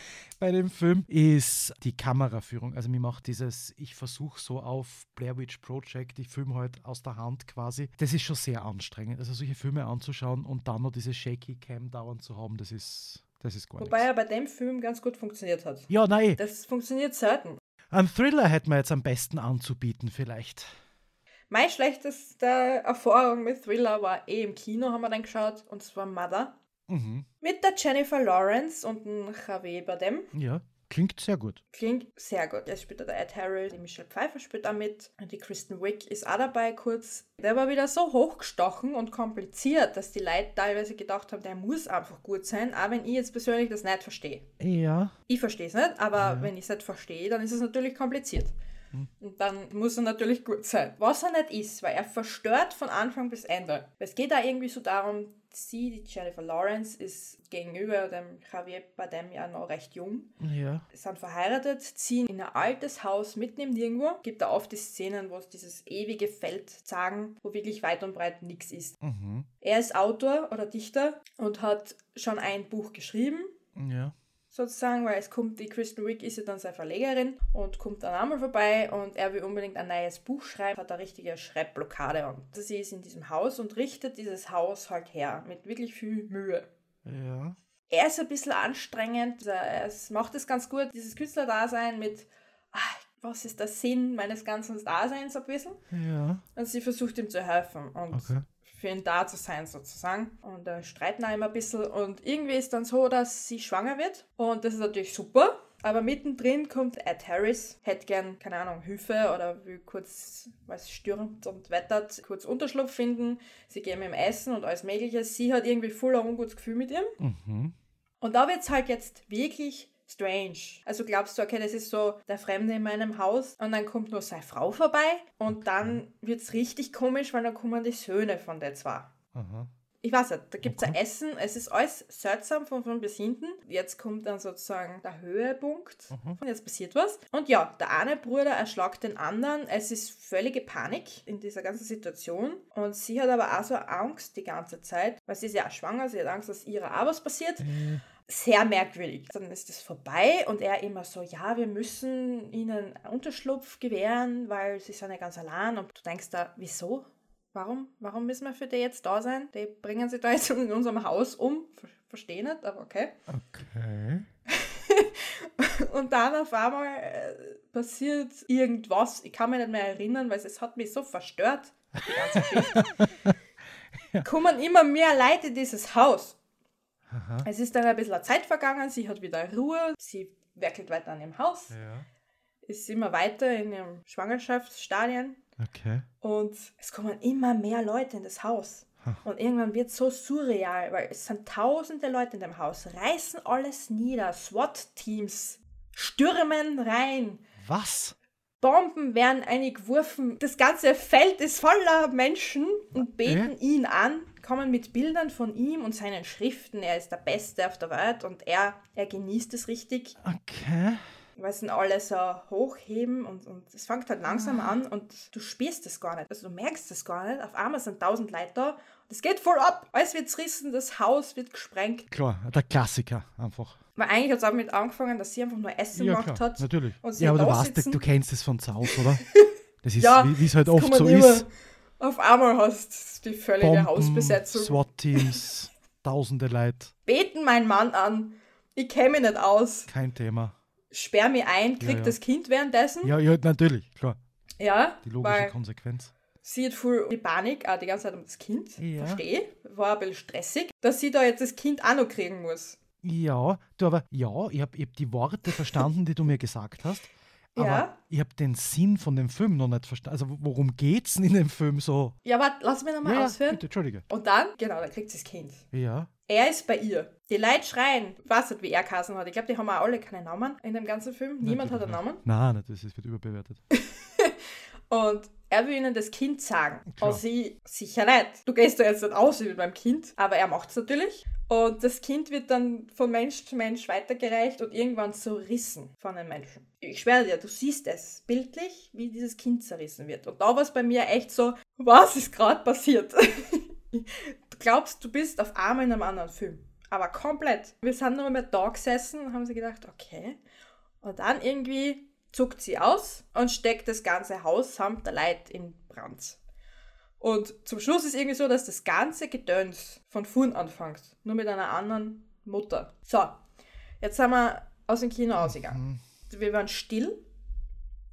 [SPEAKER 1] bei dem Film ist die Kameraführung. Also mir macht dieses, ich versuche so auf Blair Witch Project, ich filme halt aus der Hand quasi. Das ist schon sehr anstrengend. Also solche Filme anzuschauen und dann noch diese Shaky Cam dauernd zu haben, das ist, das ist gar
[SPEAKER 2] Wobei
[SPEAKER 1] nichts.
[SPEAKER 2] er bei dem Film ganz gut funktioniert hat.
[SPEAKER 1] Ja, nein.
[SPEAKER 2] Das funktioniert selten.
[SPEAKER 1] Ein Thriller hätte man jetzt am besten anzubieten, vielleicht.
[SPEAKER 2] Meine schlechteste Erfahrung mit Thriller war eh im Kino, haben wir dann geschaut, und zwar Mother. Mhm. Mit der Jennifer Lawrence und dem Javier Bardem.
[SPEAKER 1] Ja. Klingt sehr gut.
[SPEAKER 2] Klingt sehr gut. Es spielt der Ed Harris, die Michelle Pfeiffer spielt da mit. Und die Kristen Wick ist auch dabei kurz. Der war wieder so hochgestochen und kompliziert, dass die Leute teilweise gedacht haben, der muss einfach gut sein, auch wenn ich jetzt persönlich das nicht verstehe.
[SPEAKER 1] Ja.
[SPEAKER 2] Ich verstehe es nicht, aber ja. wenn ich es nicht verstehe, dann ist es natürlich kompliziert. Hm. Und dann muss er natürlich gut sein. Was er nicht ist, weil er verstört von Anfang bis Ende. Es geht da irgendwie so darum, sie, die Jennifer Lawrence, ist gegenüber dem Javier Bardem ja noch recht jung.
[SPEAKER 1] Ja.
[SPEAKER 2] Sind verheiratet, ziehen in ein altes Haus mitten im Nirgendwo. Gibt da oft die Szenen, wo es dieses ewige Feld sagen, wo wirklich weit und breit nichts ist. Mhm. Er ist Autor oder Dichter und hat schon ein Buch geschrieben.
[SPEAKER 1] Ja
[SPEAKER 2] sozusagen, weil es kommt, die Kristen Wick ist ja dann seine Verlegerin und kommt dann einmal vorbei und er will unbedingt ein neues Buch schreiben, hat eine richtige Schreibblockade und sie ist in diesem Haus und richtet dieses Haus halt her mit wirklich viel Mühe.
[SPEAKER 1] Ja.
[SPEAKER 2] Er ist ein bisschen anstrengend, er macht es ganz gut, dieses Künstlerdasein mit, ach, was ist der Sinn meines ganzen Daseins ein bisschen.
[SPEAKER 1] Ja.
[SPEAKER 2] Und sie versucht ihm zu helfen und okay für ihn da zu sein sozusagen. Und da streiten auch immer ein bisschen. Und irgendwie ist dann so, dass sie schwanger wird. Und das ist natürlich super. Aber mittendrin kommt Ed Harris, hätte gern, keine Ahnung, Hilfe oder will kurz, weil es stürmt und wettert, kurz Unterschlupf finden. Sie gehen ihm Essen und alles Mögliche. Sie hat irgendwie voll ein ungutes Gefühl mit ihm. Mhm. Und da wird es halt jetzt wirklich strange. Also glaubst du, okay, das ist so der Fremde in meinem Haus und dann kommt nur seine Frau vorbei und dann wird es richtig komisch, weil dann kommen die Söhne von der zwei. Aha. Ich weiß nicht, da gibt es okay. ein Essen, es ist alles seltsam von vorn bis hinten. Jetzt kommt dann sozusagen der Höhepunkt mhm. und jetzt passiert was. Und ja, der eine Bruder erschlagt den anderen. Es ist völlige Panik in dieser ganzen Situation. Und sie hat aber auch so Angst die ganze Zeit, weil sie ist ja auch schwanger, sie hat Angst, dass ihrer auch was passiert. Mhm sehr merkwürdig. Dann ist es vorbei und er immer so, ja, wir müssen ihnen Unterschlupf gewähren, weil sie sind ja ganz allein. Und du denkst da, wieso? Warum? Warum müssen wir für die jetzt da sein? Die bringen sie da jetzt in unserem Haus um. Verstehe nicht, aber okay.
[SPEAKER 1] Okay.
[SPEAKER 2] und dann auf einmal äh, passiert irgendwas. Ich kann mich nicht mehr erinnern, weil es hat mich so verstört. Die ganze ja. Kommen immer mehr Leute in dieses Haus. Aha. Es ist dann ein bisschen Zeit vergangen, sie hat wieder Ruhe, sie werkelt weiter an ihrem Haus, ja. ist immer weiter in ihrem Schwangerschaftsstadien.
[SPEAKER 1] Okay.
[SPEAKER 2] Und es kommen immer mehr Leute in das Haus. Und irgendwann wird es so surreal, weil es sind tausende Leute in dem Haus, reißen alles nieder, SWAT-Teams stürmen rein.
[SPEAKER 1] Was?
[SPEAKER 2] Bomben werden eingeworfen. Das ganze Feld ist voller Menschen und beten äh? ihn an, kommen mit Bildern von ihm und seinen Schriften. Er ist der Beste auf der Welt und er, er genießt es richtig.
[SPEAKER 1] Okay
[SPEAKER 2] weil sie alle so hochheben und, und es fängt halt langsam ah. an und du spürst es gar nicht. Also du merkst es gar nicht. Auf einmal sind tausend Leute da es geht voll ab. Alles wird zerrissen, das Haus wird gesprengt.
[SPEAKER 1] Klar, der Klassiker einfach.
[SPEAKER 2] Weil eigentlich hat es auch mit angefangen, dass sie einfach nur Essen ja, gemacht klar, hat.
[SPEAKER 1] natürlich. ja, aber du weißt, du kennst es von Hause, oder? Das ist, ja, wie es halt oft so ist.
[SPEAKER 2] Auf einmal hast du die völlige Bomben, Hausbesetzung.
[SPEAKER 1] SWAT-Teams, tausende Leute.
[SPEAKER 2] Beten meinen Mann an. Ich kenne mich nicht aus.
[SPEAKER 1] Kein Thema
[SPEAKER 2] sperr mich ein, krieg ja, ja. das Kind währenddessen.
[SPEAKER 1] Ja, ja, natürlich, klar.
[SPEAKER 2] Ja.
[SPEAKER 1] Die logische Konsequenz.
[SPEAKER 2] Sie hat voll die Panik, auch die ganze Zeit um das Kind. Ja. Verstehe. War ein bisschen stressig, dass sie da jetzt das Kind auch noch kriegen muss.
[SPEAKER 1] Ja, du aber, ja, ich habe hab die Worte verstanden, die du mir gesagt hast. Aber ja. ich habe den Sinn von dem Film noch nicht verstanden. Also worum geht's denn in dem Film so?
[SPEAKER 2] Ja, warte, lass mich nochmal ja, ausführen.
[SPEAKER 1] Bitte, Entschuldige.
[SPEAKER 2] Und dann, genau, dann kriegt sie das Kind.
[SPEAKER 1] Ja.
[SPEAKER 2] Er ist bei ihr. Die Leute schreien. Ich weiß nicht, wie er Kassen hat. Ich glaube, die haben auch alle keine Namen in dem ganzen Film. Niemand hat einen Namen.
[SPEAKER 1] Nein, das wird überbewertet.
[SPEAKER 2] und er will ihnen das Kind sagen. Klar. Und sie sicher nicht. Du gehst da jetzt nicht aus wie beim Kind. Aber er macht es natürlich. Und das Kind wird dann von Mensch zu Mensch weitergereicht und irgendwann zerrissen von den Menschen. Ich schwöre dir, du siehst es bildlich, wie dieses Kind zerrissen wird. Und da war es bei mir echt so, was ist gerade passiert? du glaubst, du bist auf einmal in einem anderen Film. Aber komplett. Wir sind nur mal da gesessen und haben sie gedacht, okay. Und dann irgendwie zuckt sie aus und steckt das ganze Haus samt der Leid in Brand. Und zum Schluss ist irgendwie so, dass das ganze Gedöns von vorn anfängt. Nur mit einer anderen Mutter. So, jetzt sind wir aus dem Kino ausgegangen. Mhm. Wir waren still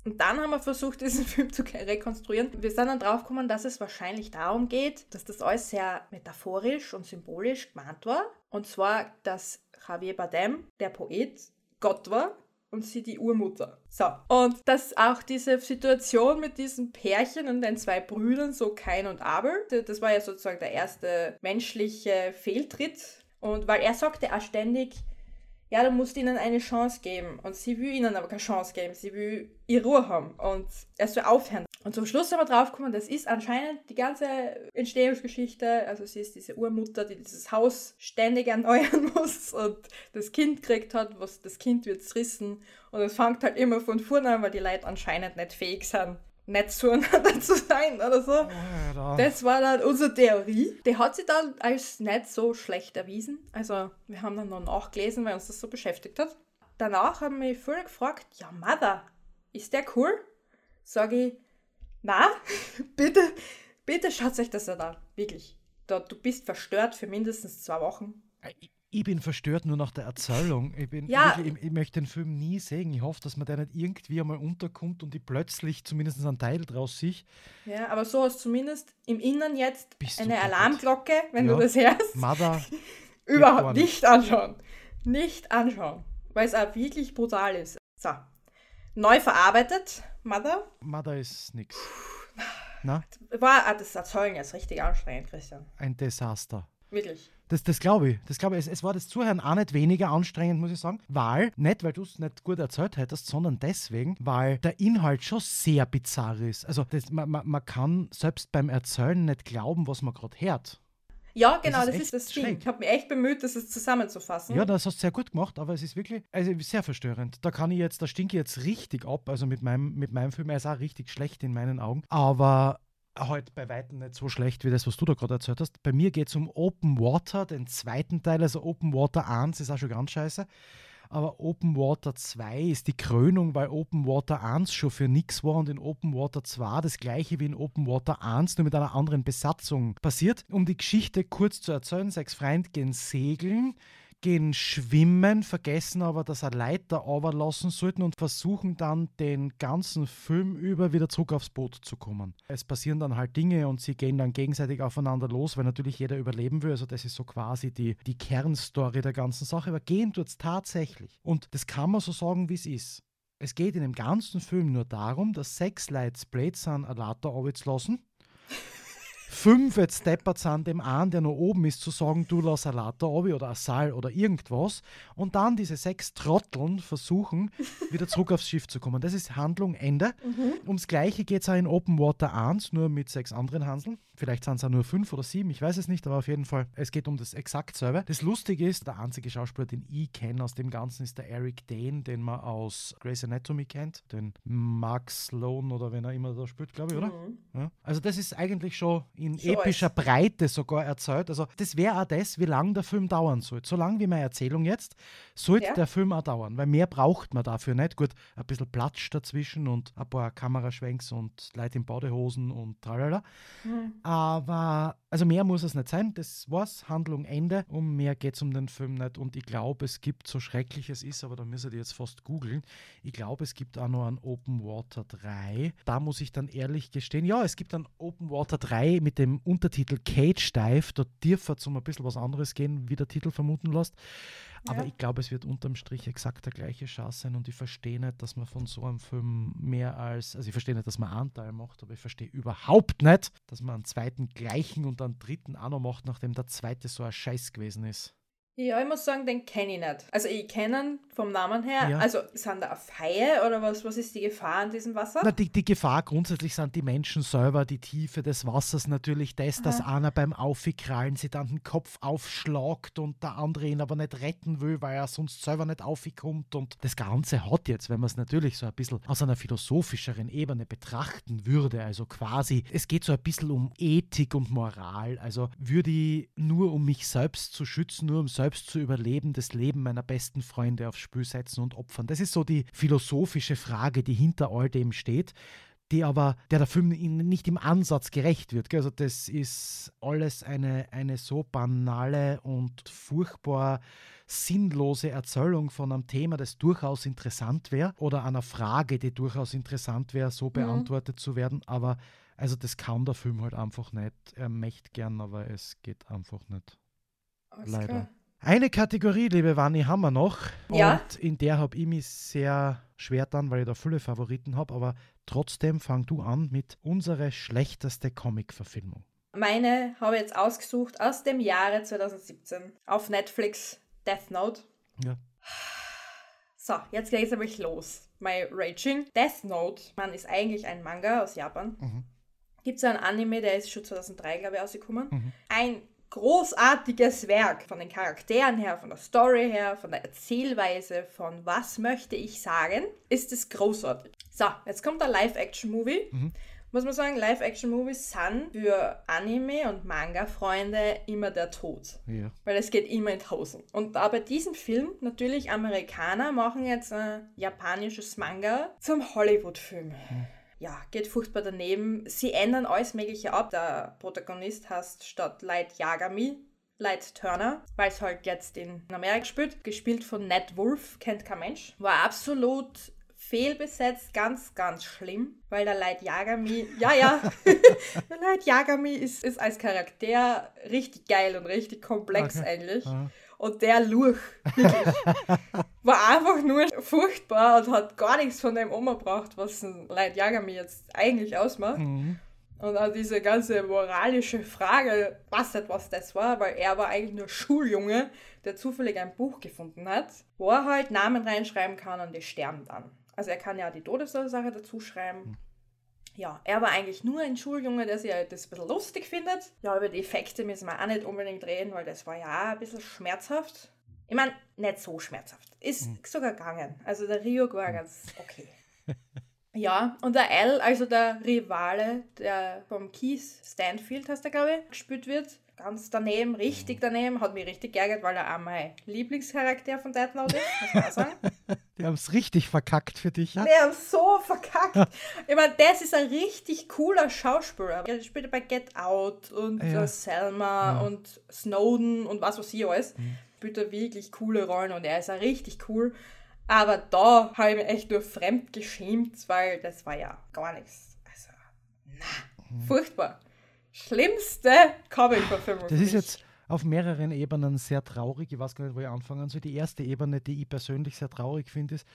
[SPEAKER 2] und dann haben wir versucht, diesen Film zu rekonstruieren. Wir sind dann drauf gekommen, dass es wahrscheinlich darum geht, dass das alles sehr metaphorisch und symbolisch gemeint war. Und zwar, dass Javier Bardem, der Poet, Gott war und sie die Urmutter. So. Und dass auch diese Situation mit diesem Pärchen und den zwei Brüdern, so Kain und Abel, das war ja sozusagen der erste menschliche Fehltritt. Und weil er sagte auch ständig, ja, du musst ihnen eine Chance geben. Und sie will ihnen aber keine Chance geben. Sie will ihre Ruhe haben. Und er soll aufhören. Und zum Schluss sind wir draufgekommen, das ist anscheinend die ganze Entstehungsgeschichte. Also sie ist diese Urmutter, die dieses Haus ständig erneuern muss und das Kind kriegt hat, was das Kind wird zerrissen. Und es fängt halt immer von vorne an, weil die Leute anscheinend nicht fähig sind, nett zueinander zu sein oder so. Ja, das war dann unsere Theorie. Die hat sich dann als nicht so schlecht erwiesen. Also wir haben dann noch nachgelesen, weil uns das so beschäftigt hat. Danach haben mich viele gefragt, ja Mother, ist der cool? Sag ich, na, bitte, bitte schaut euch das an. Wirklich. Da, du bist verstört für mindestens zwei Wochen.
[SPEAKER 1] Ich bin verstört nur nach der Erzählung. Ich, bin, ja. wirklich, ich, ich, möchte den Film nie sehen. Ich hoffe, dass man der nicht irgendwie einmal unterkommt und ich plötzlich zumindest einen Teil draus sehe.
[SPEAKER 2] Ja, aber so hast du zumindest im Innern jetzt Bist eine Alarmglocke, wenn ja. du das hörst.
[SPEAKER 1] Mother.
[SPEAKER 2] Überhaupt nicht anschauen. Nicht anschauen. Weil es auch wirklich brutal ist. So. Neu verarbeitet, Mother.
[SPEAKER 1] Mother ist nix. Na?
[SPEAKER 2] War ah, das Erzeugen jetzt richtig anstrengend, Christian.
[SPEAKER 1] Ein Desaster.
[SPEAKER 2] Wirklich.
[SPEAKER 1] Das, das glaube ich. Das glaube ich. Es, es, war das Zuhören auch nicht weniger anstrengend, muss ich sagen. Weil, nicht weil du es nicht gut erzählt hättest, sondern deswegen, weil der Inhalt schon sehr bizarr ist. Also das, man, man, man kann selbst beim Erzählen nicht glauben, was man gerade hört.
[SPEAKER 2] Ja, genau, das ist, das ist das Ding. Ich habe mich echt bemüht, das zusammenzufassen.
[SPEAKER 1] Ja, das hast du sehr gut gemacht, aber es ist wirklich also sehr verstörend. Da kann ich jetzt, da stinke ich jetzt richtig ab. Also mit meinem, mit meinem Film, er ist auch richtig schlecht in meinen Augen. Aber halt bei weitem nicht so schlecht wie das, was du da gerade erzählt hast. Bei mir geht es um Open Water, den zweiten Teil, also Open Water 1 ist auch schon ganz scheiße. Aber Open Water 2 ist die Krönung, weil Open Water 1 schon für nichts war und in Open Water 2 das gleiche wie in Open Water 1, nur mit einer anderen Besatzung passiert. Um die Geschichte kurz zu erzählen, sechs Freunde gehen segeln gehen schwimmen, vergessen aber, dass er Leiter overlassen sollten und versuchen dann den ganzen Film über wieder zurück aufs Boot zu kommen. Es passieren dann halt Dinge und sie gehen dann gegenseitig aufeinander los, weil natürlich jeder überleben will. Also das ist so quasi die, die Kernstory der ganzen Sache. Aber gehen tut es tatsächlich. Und das kann man so sagen, wie es ist. Es geht in dem ganzen Film nur darum, dass sechs Leute Blade sind, eine Leiter lassen fünf jetzt deppert sind, dem einen, der noch oben ist, zu sagen, du lass ein Later oder Saal oder irgendwas. Und dann diese sechs Trotteln versuchen, wieder zurück aufs Schiff zu kommen. Das ist Handlung, Ende. Mhm. Ums Gleiche geht es auch in Open Water 1, nur mit sechs anderen Hanseln. Vielleicht sind es auch nur fünf oder sieben, ich weiß es nicht, aber auf jeden Fall, es geht um das exakt selbe. Das Lustige ist, der einzige Schauspieler, den ich kenne aus dem Ganzen, ist der Eric Dane, den man aus Grey's Anatomy kennt. Den Max Sloan oder wenn er immer da spielt, glaube ich, oder? Mhm. Ja. Also das ist eigentlich schon in so epischer ist. Breite sogar erzählt. Also das wäre auch das, wie lange der Film dauern soll. So lange wie meine Erzählung jetzt, sollte ja. der Film auch dauern, weil mehr braucht man dafür nicht. Gut, ein bisschen Platsch dazwischen und ein paar Kameraschwenks und Leute in Badehosen und tralala. Mhm. Aber also mehr muss es nicht sein. Das war's, Handlung Ende. Um mehr geht es um den Film nicht. Und ich glaube, es gibt, so schrecklich es ist, aber da müsst ihr jetzt fast googeln. Ich glaube, es gibt auch noch einen Open Water 3. Da muss ich dann ehrlich gestehen, ja, es gibt einen Open Water 3 mit mit dem Untertitel Cage Dive. Da dürfte es um ein bisschen was anderes gehen, wie der Titel vermuten lässt. Aber ja. ich glaube, es wird unterm Strich exakt der gleiche Chance sein und ich verstehe nicht, dass man von so einem Film mehr als, also ich verstehe nicht, dass man Anteil macht, aber ich verstehe überhaupt nicht, dass man einen zweiten gleichen und einen dritten auch noch macht, nachdem der zweite so ein Scheiß gewesen ist.
[SPEAKER 2] Ja, ich muss sagen, den kenne ich nicht. Also ich kenne ihn vom Namen her. Ja. Also sind da Haie oder was, was ist die Gefahr an diesem Wasser?
[SPEAKER 1] Na, die, die Gefahr grundsätzlich sind die Menschen selber, die Tiefe des Wassers natürlich, das, Aha. dass einer beim Aufkrallen sich dann den Kopf aufschlagt und der andere ihn aber nicht retten will, weil er sonst selber nicht aufkommt. Und das Ganze hat jetzt, wenn man es natürlich so ein bisschen aus einer philosophischeren Ebene betrachten würde, also quasi, es geht so ein bisschen um Ethik und Moral. Also würde ich nur um mich selbst zu schützen, nur um selbst selbst zu überleben, das Leben meiner besten Freunde aufs Spiel setzen und opfern. Das ist so die philosophische Frage, die hinter all dem steht die aber, der der Film nicht im Ansatz gerecht wird. Also das ist alles eine, eine so banale und furchtbar sinnlose Erzählung von einem Thema, das durchaus interessant wäre oder einer Frage, die durchaus interessant wäre, so mhm. beantwortet zu werden. Aber also das kann der Film halt einfach nicht. Er möchte gern, aber es geht einfach nicht. Alles Leider. Klar. Eine Kategorie, liebe Wanni, haben wir noch. Ja. Und in der habe ich mich sehr schwer dann, weil ich da viele Favoriten habe. Aber trotzdem fang du an mit unserer schlechteste Comic-Verfilmung.
[SPEAKER 2] Meine habe ich jetzt ausgesucht aus dem Jahre 2017 auf Netflix Death Note. Ja. So, jetzt geht es nämlich los. My Raging. Death Note, man ist eigentlich ein Manga aus Japan. Mhm. Gibt es einen Anime, der ist schon 2003, glaube ich, ausgekommen. Mhm. Ein großartiges Werk. Von den Charakteren her, von der Story her, von der Erzählweise, von was möchte ich sagen, ist es großartig. So, jetzt kommt der Live-Action-Movie. Mhm. Muss man sagen, Live-Action-Movies sind für Anime- und Manga-Freunde immer der Tod. Ja. Weil es geht immer in Tausend. Und da bei diesem Film, natürlich Amerikaner machen jetzt ein japanisches Manga zum Hollywood-Film. Mhm ja, geht furchtbar daneben. Sie ändern alles Mögliche ab. Der Protagonist heißt statt Light Yagami Light Turner, weil es halt jetzt in Amerika spielt. Gespielt von Ned Wolf, kennt kein Mensch. War absolut fehlbesetzt, ganz, ganz schlimm, weil der Light Yagami, ja, ja, der Light Yagami ist, ist als Charakter richtig geil und richtig komplex okay. eigentlich. Aha. Und der Luch, wirklich, war einfach nur furchtbar und hat gar nichts von dem umgebracht, was ein Light Yagami jetzt eigentlich ausmacht. Mhm. Und auch diese ganze moralische Frage, was etwas das war, weil er war eigentlich nur Schuljunge, der zufällig ein Buch gefunden hat, wo er halt Namen reinschreiben kann und die sterben dann. Also er kann ja die Todesursache dazu schreiben. Ja, er war eigentlich nur ein Schuljunge, der sich halt das ein bisschen lustig findet. Ja, über die Effekte müssen wir auch nicht unbedingt reden, weil das war ja ein bisschen schmerzhaft. Ich meine, nicht so schmerzhaft. Ist mhm. sogar gegangen. Also der Rio war mhm. ganz okay. ja, und der L, also der Rivale, der vom Keith Stanfield, heißt der, glaube ich, gespielt wird, ganz daneben, richtig mhm. daneben, hat mich richtig geärgert, weil er auch mein Lieblingscharakter von Death Note ist, muss man sagen.
[SPEAKER 1] Die haben es richtig verkackt für dich,
[SPEAKER 2] ja? Die haben so verkackt. ich meine, das ist ein richtig cooler Schauspieler. Er spielt bei Get Out und ja. Selma ja. und Snowden und was weiß ich alles. Mhm. spielt er wirklich coole Rollen und er ist auch richtig cool. Aber da habe ich mich echt nur fremd geschämt, weil das war ja gar nichts. Also, na, mhm. furchtbar. Schlimmste Comic-Verfilmung.
[SPEAKER 1] Das ist jetzt auf mehreren Ebenen sehr traurig. Ich weiß gar nicht, wo ich anfangen soll. Die erste Ebene, die ich persönlich sehr traurig finde, ist,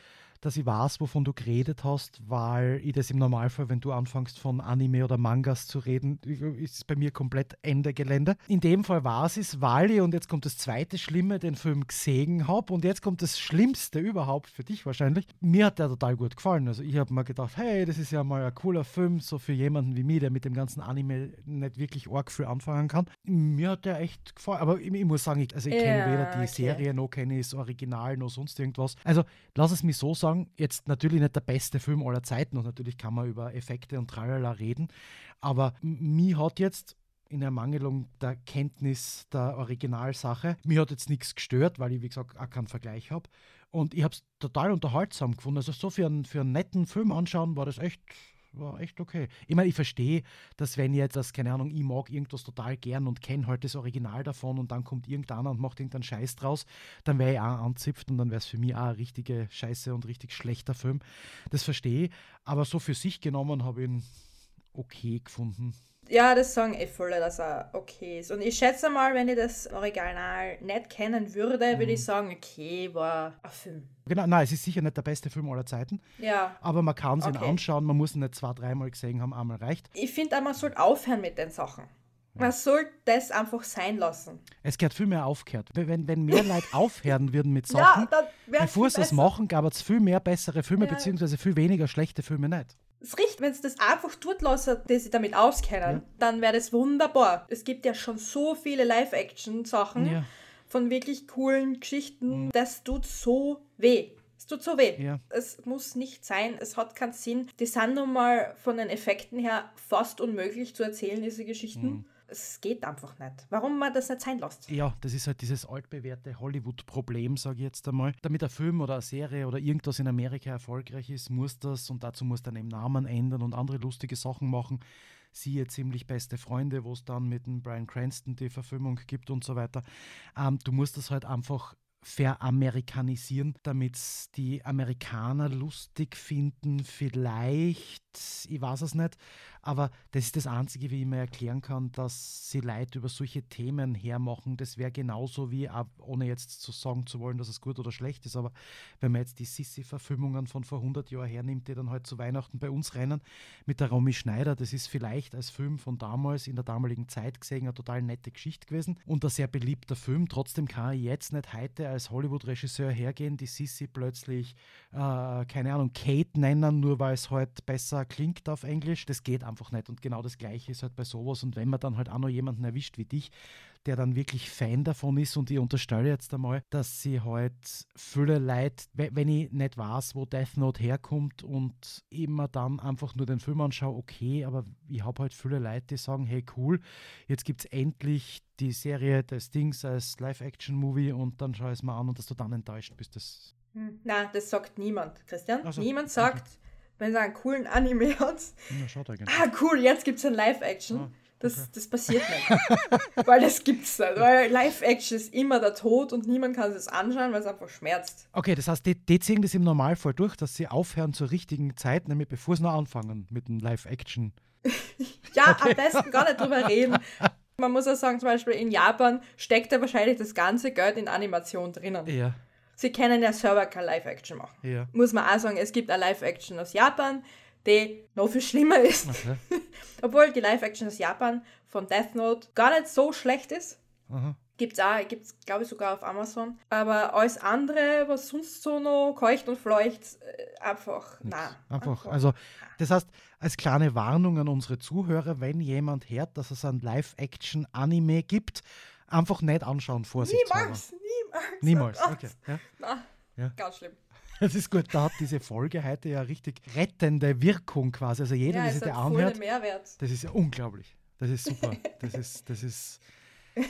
[SPEAKER 1] dass ich weiß, wovon du geredet hast, weil ich das im Normalfall, wenn du anfängst von Anime oder Mangas zu reden, ist es bei mir komplett Ende Gelände. In dem Fall war es, weil ich, und jetzt kommt das zweite Schlimme, den Film gesehen habe und jetzt kommt das Schlimmste überhaupt für dich wahrscheinlich. Mir hat der total gut gefallen. Also ich habe mir gedacht, hey, das ist ja mal ein cooler Film, so für jemanden wie mich, der mit dem ganzen Anime nicht wirklich arg viel anfangen kann. Mir hat der echt gefallen. Aber ich, ich muss sagen, ich, also ich ja, kenne weder die okay. Serie noch kenne ich das Original noch sonst irgendwas. Also lass es mich so sagen, sagen, jetzt natürlich nicht der beste Film aller Zeiten und natürlich kann man über Effekte und Tralala reden, aber mir hat jetzt in Ermangelung der Kenntnis der Originalsache, mir hat jetzt nichts gestört, weil ich, wie gesagt, auch keinen Vergleich habe. Und ich habe es total unterhaltsam gefunden. Also so für einen, für einen netten Film anschauen war das echt war echt okay. Ich meine, ich verstehe, dass wenn jetzt das, keine Ahnung, ich mag irgendwas total gern und kenne halt das Original davon und dann kommt irgendeiner und macht irgendeinen Scheiß draus, dann wäre ich auch anzipft und dann wäre es für mich auch ein richtige Scheiße und richtig schlechter Film. Das verstehe ich, aber so für sich genommen habe ich ihn okay gefunden.
[SPEAKER 2] Ja, das sagen eh viele, dass er okay ist. Und ich schätze mal, wenn ich das Original nicht kennen würde, würde ich mhm. sagen, okay, war ein Film.
[SPEAKER 1] Genau, nein, es ist sicher nicht der beste Film aller Zeiten.
[SPEAKER 2] Ja.
[SPEAKER 1] Aber man kann es okay. ihn anschauen, man muss ihn nicht zwei, dreimal gesehen haben, einmal reicht.
[SPEAKER 2] Ich finde man sollte aufhören mit den Sachen. Man soll das einfach sein lassen.
[SPEAKER 1] Es gehört viel mehr aufgehört. Wenn, wenn mehr Leute aufhören würden mit Sachen, ja, bevor sie es machen, gab es viel mehr bessere Filme, ja. beziehungsweise viel weniger schlechte Filme nicht.
[SPEAKER 2] Es riecht, wenn es das einfach tut lassen, die sich damit auskennen, ja. dann wäre das wunderbar. Es gibt ja schon so viele Live-Action-Sachen ja. von wirklich coolen Geschichten. Mhm. Das tut so weh. Es tut so weh. Ja. Es muss nicht sein, es hat keinen Sinn. Die sind nun mal von den Effekten her fast unmöglich zu erzählen, diese Geschichten. Mhm es geht einfach nicht. Warum man das nicht sein lässt?
[SPEAKER 1] Ja, das ist halt dieses altbewährte Hollywood-Problem, sage ich jetzt einmal. Damit ein Film oder eine Serie oder irgendwas in Amerika erfolgreich ist, muss das und dazu muss dann eben Namen ändern und andere lustige Sachen machen. Siehe ziemlich beste Freunde, wo es dann mit dem Brian Cranston die Verfilmung gibt und so weiter. Ähm, du musst das halt einfach veramerikanisieren, damit die Amerikaner lustig finden, vielleicht, ich weiß es nicht, aber das ist das Einzige, wie ich mir erklären kann, dass sie Leute über solche Themen hermachen. Das wäre genauso wie, ohne jetzt zu sagen zu wollen, dass es gut oder schlecht ist, aber wenn man jetzt die Sissi-Verfilmungen von vor 100 Jahren hernimmt, die dann halt zu Weihnachten bei uns rennen, mit der Romy Schneider, das ist vielleicht als Film von damals, in der damaligen Zeit gesehen, eine total nette Geschichte gewesen und ein sehr beliebter Film. Trotzdem kann ich jetzt nicht heute als Hollywood-Regisseur hergehen, die Sissi plötzlich, äh, keine Ahnung, Kate nennen, nur weil es halt besser klingt auf Englisch. Das geht einfach nicht. Und genau das Gleiche ist halt bei sowas. Und wenn man dann halt auch noch jemanden erwischt wie dich, der dann wirklich Fan davon ist und ich unterstelle jetzt einmal, dass sie halt viele Leute, wenn ich nicht weiß, wo Death Note herkommt und immer dann einfach nur den Film anschaue, okay, aber ich habe halt viele Leute, die sagen, hey cool, jetzt gibt es endlich die Serie des Dings als Live-Action-Movie und dann schaue ich es mal an und dass du dann enttäuscht bist. Das
[SPEAKER 2] hm. Nein, das sagt niemand, Christian. Also, niemand sagt, okay. wenn er einen coolen Anime hat, ja, ah cool, jetzt gibt es ein Live-Action. Ah das, okay. das passiert nicht. weil das gibt's nicht. Weil Live-Action ist immer der Tod und niemand kann es anschauen, weil es einfach schmerzt.
[SPEAKER 1] Okay, das heißt, die, die ziehen das im Normalfall durch, dass sie aufhören zur richtigen Zeit, nämlich bevor sie noch anfangen mit dem Live-Action.
[SPEAKER 2] ja, okay. am besten gar nicht drüber reden. Man muss auch sagen, zum Beispiel in Japan steckt ja wahrscheinlich das ganze Geld in Animation drinnen.
[SPEAKER 1] Ja.
[SPEAKER 2] Sie können ja selber kein Live-Action machen.
[SPEAKER 1] Ja.
[SPEAKER 2] Muss man auch sagen, es gibt ein Live-Action aus Japan, die noch viel schlimmer ist. Okay. Obwohl die Live-Action aus Japan von Death Note gar nicht so schlecht ist. Aha. Gibt's auch, gibt's glaube ich sogar auf Amazon. Aber alles andere, was sonst so noch keucht und fleucht, äh, einfach, nein.
[SPEAKER 1] Einfach, einfach, also das heißt, als kleine Warnung an unsere Zuhörer, wenn jemand hört, dass es ein Live-Action-Anime gibt, einfach nicht anschauen, Vorsicht.
[SPEAKER 2] Niemals, niemals.
[SPEAKER 1] Niemals, okay. Ja.
[SPEAKER 2] Na, ja. ganz schlimm.
[SPEAKER 1] Das ist gut, da hat diese Folge heute ja richtig rettende Wirkung quasi. Also jeder, ja, der sich da anhört,
[SPEAKER 2] Mehrwert.
[SPEAKER 1] das ist ja unglaublich. Das ist super. Das ist, das ist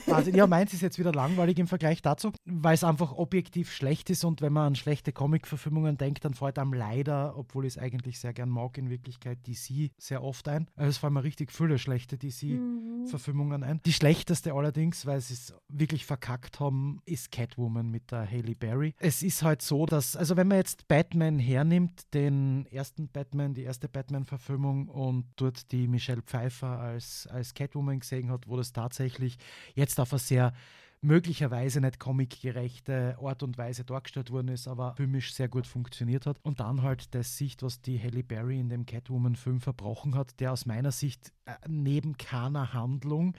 [SPEAKER 1] Also, ja, meins ist jetzt wieder langweilig im Vergleich dazu, weil es einfach objektiv schlecht ist und wenn man an schlechte Comic-Verfilmungen denkt, dann fällt einem leider, obwohl ich es eigentlich sehr gern mag, in Wirklichkeit DC sehr oft ein. Also es fallen mir richtig viele schlechte DC-Verfilmungen ein. Die schlechteste allerdings, weil sie es wirklich verkackt haben, ist Catwoman mit der Haley Berry. Es ist halt so, dass, also wenn man jetzt Batman hernimmt, den ersten Batman, die erste Batman-Verfilmung und dort die Michelle Pfeiffer als, als Catwoman gesehen hat, wo das tatsächlich jetzt auf eine sehr möglicherweise nicht comicgerechte Art und Weise dargestellt worden ist, aber filmisch sehr gut funktioniert hat. Und dann halt das Sicht, was die Halle Berry in dem Catwoman-Film verbrochen hat, der aus meiner Sicht äh, neben keiner Handlung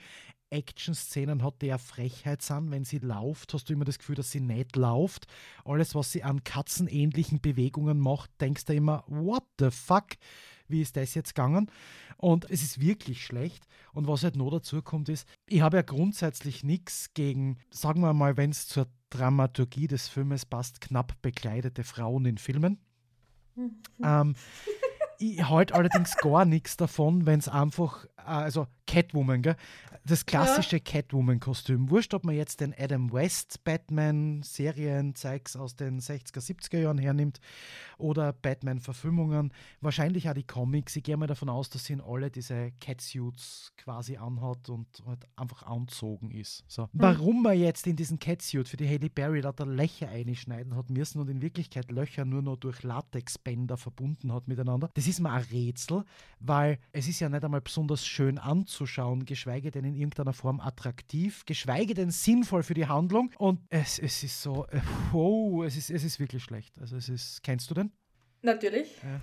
[SPEAKER 1] Action-Szenen hat, die ja Frechheit sind. Wenn sie läuft, hast du immer das Gefühl, dass sie nicht läuft. Alles, was sie an katzenähnlichen Bewegungen macht, denkst du immer, what the fuck? wie ist das jetzt gegangen? Und es ist wirklich schlecht. Und was halt noch dazu kommt, ist, ich habe ja grundsätzlich nichts gegen, sagen wir mal, wenn es zur Dramaturgie des Filmes passt, knapp bekleidete Frauen in Filmen. Mhm. Ähm, ich halte allerdings gar nichts davon, wenn es einfach, äh, also Catwoman, gell? das klassische ja. Catwoman-Kostüm. Wurscht, ob man jetzt den Adam West Batman-Serienzeugs aus den 60er, 70er Jahren hernimmt oder Batman-Verfilmungen. Wahrscheinlich auch die Comics. Ich gehe mal davon aus, dass sie in alle diese Catsuits quasi anhat und halt einfach anzogen ist. So. Mhm. Warum man jetzt in diesen Catsuit für die Haley Berry da Löcher einschneiden hat müssen und in Wirklichkeit Löcher nur noch durch Latexbänder verbunden hat miteinander, das ist mir ein Rätsel, weil es ist ja nicht einmal besonders schön anzuschauen, geschweige denn in irgendeiner Form attraktiv, geschweige denn sinnvoll für die Handlung. Und es, es ist so, äh, wow, es ist, es ist wirklich schlecht. Also es ist, kennst du den?
[SPEAKER 2] Natürlich.
[SPEAKER 1] Ja.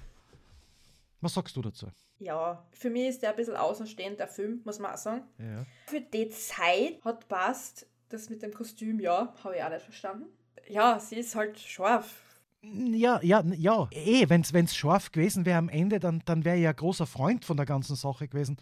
[SPEAKER 1] Was sagst du dazu?
[SPEAKER 2] Ja, für mich ist der ein bisschen außenstehend, der Film, muss man auch sagen.
[SPEAKER 1] Ja.
[SPEAKER 2] Für die Zeit hat passt, das mit dem Kostüm, ja, habe ich auch nicht verstanden. Ja, sie ist halt scharf.
[SPEAKER 1] Ja, ja, ja. Eh, wenn es scharf gewesen wäre am Ende, dann, dann wäre ich ja großer Freund von der ganzen Sache gewesen.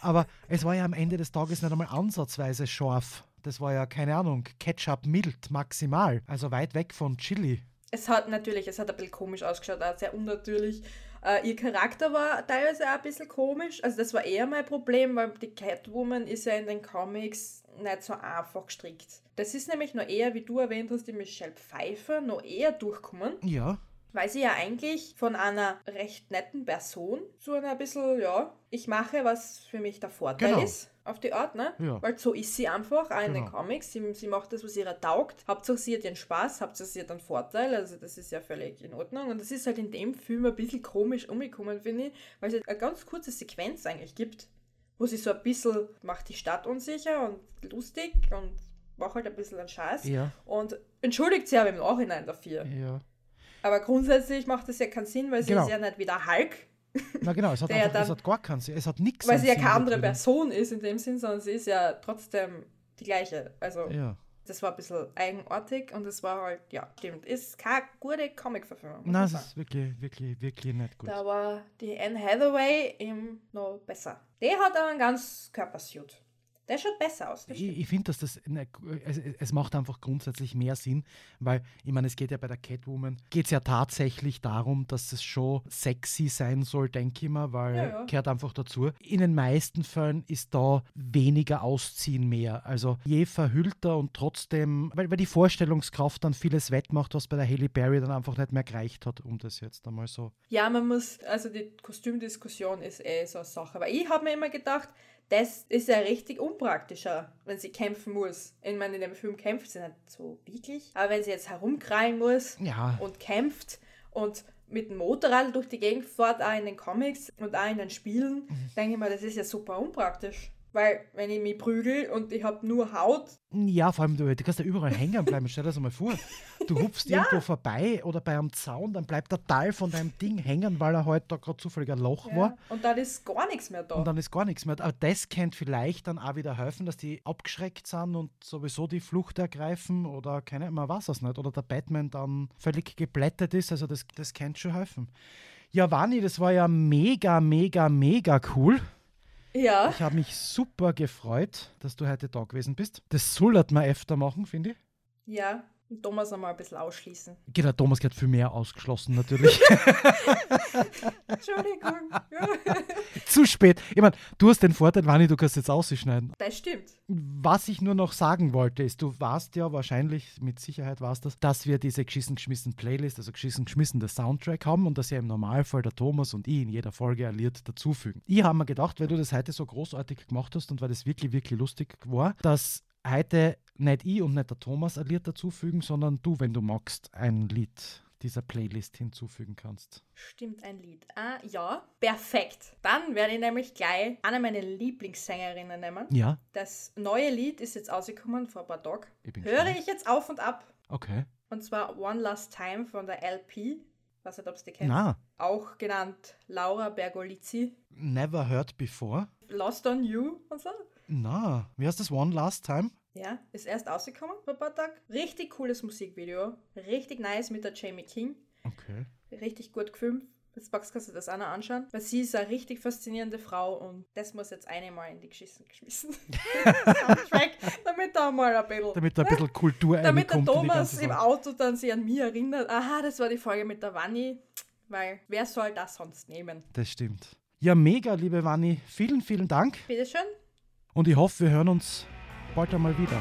[SPEAKER 1] Aber es war ja am Ende des Tages nicht einmal ansatzweise scharf. Das war ja, keine Ahnung, Ketchup mild maximal. Also weit weg von Chili.
[SPEAKER 2] Es hat natürlich, es hat ein bisschen komisch ausgeschaut, auch sehr unnatürlich. Uh, ihr Charakter war teilweise auch ein bisschen komisch. Also das war eher mein Problem, weil die Catwoman ist ja in den Comics nicht so einfach gestrickt. Das ist nämlich noch eher, wie du erwähnt hast, die Michelle Pfeiffer noch eher durchkommen.
[SPEAKER 1] Ja.
[SPEAKER 2] Weil sie ja eigentlich von einer recht netten Person zu einer bisschen, ja, ich mache, was für mich der Vorteil genau. ist auf die Art, ne?
[SPEAKER 1] Ja.
[SPEAKER 2] Weil so ist sie einfach, auch in den genau. Comics. Sie, sie macht das, was ihr taugt. Hauptsache sie hat ihren Spaß, Hauptsache sie hat einen Vorteil. Also das ist ja völlig in Ordnung. Und das ist halt in dem Film ein bisschen komisch umgekommen, finde ich, weil es halt eine ganz kurze Sequenz eigentlich gibt, wo sie so ein bisschen macht die Stadt unsicher und lustig und macht halt ein bisschen einen Scheiß.
[SPEAKER 1] Ja.
[SPEAKER 2] Und entschuldigt sie aber im Nachhinein dafür.
[SPEAKER 1] Ja.
[SPEAKER 2] Aber grundsätzlich macht das ja keinen Sinn, weil sie genau. ist ja nicht wie der Hulk
[SPEAKER 1] na genau, es hat, einfach, dann, es hat gar keinen Sinn. Es hat nichts.
[SPEAKER 2] Weil sie ja keine andere Person ist in dem Sinn, sondern sie ist ja trotzdem die gleiche. Also
[SPEAKER 1] ja.
[SPEAKER 2] Das war ein bisschen eigenartig und es war halt, ja, stimmt. Ist keine gute Comic-Verfilmung.
[SPEAKER 1] Nein, es ist wirklich, wirklich, wirklich nicht gut.
[SPEAKER 2] Da war die Anne Hathaway eben noch besser. Der hat aber einen ganz Körpersuit. Der schaut besser aus.
[SPEAKER 1] Ich, ich finde, dass das, es, es, macht einfach grundsätzlich mehr Sinn, weil, ich meine, es geht ja bei der Catwoman, geht es ja tatsächlich darum, dass es schon sexy sein soll, denke ich mal, weil ja, ja. gehört einfach dazu. In den meisten Fällen ist da weniger Ausziehen mehr. Also je verhüllter und trotzdem, weil, weil die Vorstellungskraft dann vieles wettmacht, was bei der Haley Berry dann einfach nicht mehr gereicht hat, um das jetzt einmal so.
[SPEAKER 2] Ja, man muss, also die Kostümdiskussion ist eh so eine Sache, weil ich habe mir immer gedacht, das ist ja richtig unpraktischer, wenn sie kämpfen muss. Ich meine, in dem Film kämpft sie nicht so wirklich, aber wenn sie jetzt herumkrallen muss
[SPEAKER 1] ja.
[SPEAKER 2] und kämpft und mit dem Motorrad durch die Gegend fährt, auch in den Comics und auch in den Spielen, mhm. denke ich mir, das ist ja super unpraktisch. Weil, wenn ich mich prügel und ich habe nur Haut.
[SPEAKER 1] Ja, vor allem, du, du kannst ja überall hängen bleiben. Stell dir das einmal vor. Du hupfst ja. irgendwo vorbei oder bei einem Zaun, dann bleibt der Teil von deinem Ding hängen, weil er halt da gerade zufällig ein Loch ja. war.
[SPEAKER 2] Und dann ist gar nichts mehr da.
[SPEAKER 1] Und dann ist gar nichts mehr da. Aber das könnte vielleicht dann auch wieder helfen, dass die abgeschreckt sind und sowieso die Flucht ergreifen oder keine Ahnung, man weiß es nicht. Oder der Batman dann völlig geblättert ist. Also, das, das könnte schon helfen. Ja, Vani, das war ja mega, mega, mega cool.
[SPEAKER 2] Ja.
[SPEAKER 1] Ich habe mich super gefreut, dass du heute da gewesen bist. Das sollten wir öfter machen, finde ich.
[SPEAKER 2] Ja, Thomas einmal ein bisschen ausschließen.
[SPEAKER 1] Genau, Thomas gehört viel mehr ausgeschlossen natürlich. Entschuldigung. Zu spät. Ich meine, du hast den Vorteil, Wanni, du kannst jetzt ausschneiden.
[SPEAKER 2] Das stimmt.
[SPEAKER 1] Was ich nur noch sagen wollte, ist, du warst ja wahrscheinlich, mit Sicherheit warst das, dass wir diese Geschissen geschmissen Playlist, also geschissen geschmissen der Soundtrack haben und dass ja im Normalfall der Thomas und ich in jeder Folge Lied dazufügen. Ich habe mir gedacht, weil du das heute so großartig gemacht hast und weil das wirklich, wirklich lustig war, dass heute nicht ich und nicht der Thomas ein Lied dazufügen, sondern du, wenn du magst, ein Lied dieser Playlist hinzufügen kannst.
[SPEAKER 2] Stimmt, ein Lied. Ah, ja, perfekt. Dann werde ich nämlich gleich eine meiner Lieblingssängerinnen nehmen.
[SPEAKER 1] Ja.
[SPEAKER 2] Das neue Lied ist jetzt ausgekommen vor ein paar Tagen. Höre ich jetzt auf und ab.
[SPEAKER 1] Okay.
[SPEAKER 2] Und zwar One Last Time von der LP. Weiß nicht, ob du die kennst.
[SPEAKER 1] Na.
[SPEAKER 2] Auch genannt Laura Bergolizzi.
[SPEAKER 1] Never heard before.
[SPEAKER 2] Lost on You und so.
[SPEAKER 1] Na, wie heißt das One Last Time?
[SPEAKER 2] Ja, ist erst ausgekommen vor ein paar Tagen. Richtig cooles Musikvideo. Richtig nice mit der Jamie King.
[SPEAKER 1] Okay.
[SPEAKER 2] Richtig gut gefilmt. Jetzt kannst du das auch noch anschauen. Weil sie ist eine richtig faszinierende Frau und das muss jetzt einmal in die Geschissen geschmissen. Soundtrack, damit da mal ein bisschen.
[SPEAKER 1] Damit da ein bisschen Kultur
[SPEAKER 2] Damit der Thomas im Auto dann sich an mich erinnert. Aha, das war die Folge mit der Wanni. Weil wer soll das sonst nehmen?
[SPEAKER 1] Das stimmt. Ja, mega, liebe Wanni. Vielen, vielen Dank.
[SPEAKER 2] Bitteschön.
[SPEAKER 1] Und ich hoffe, wir hören uns bald einmal wieder.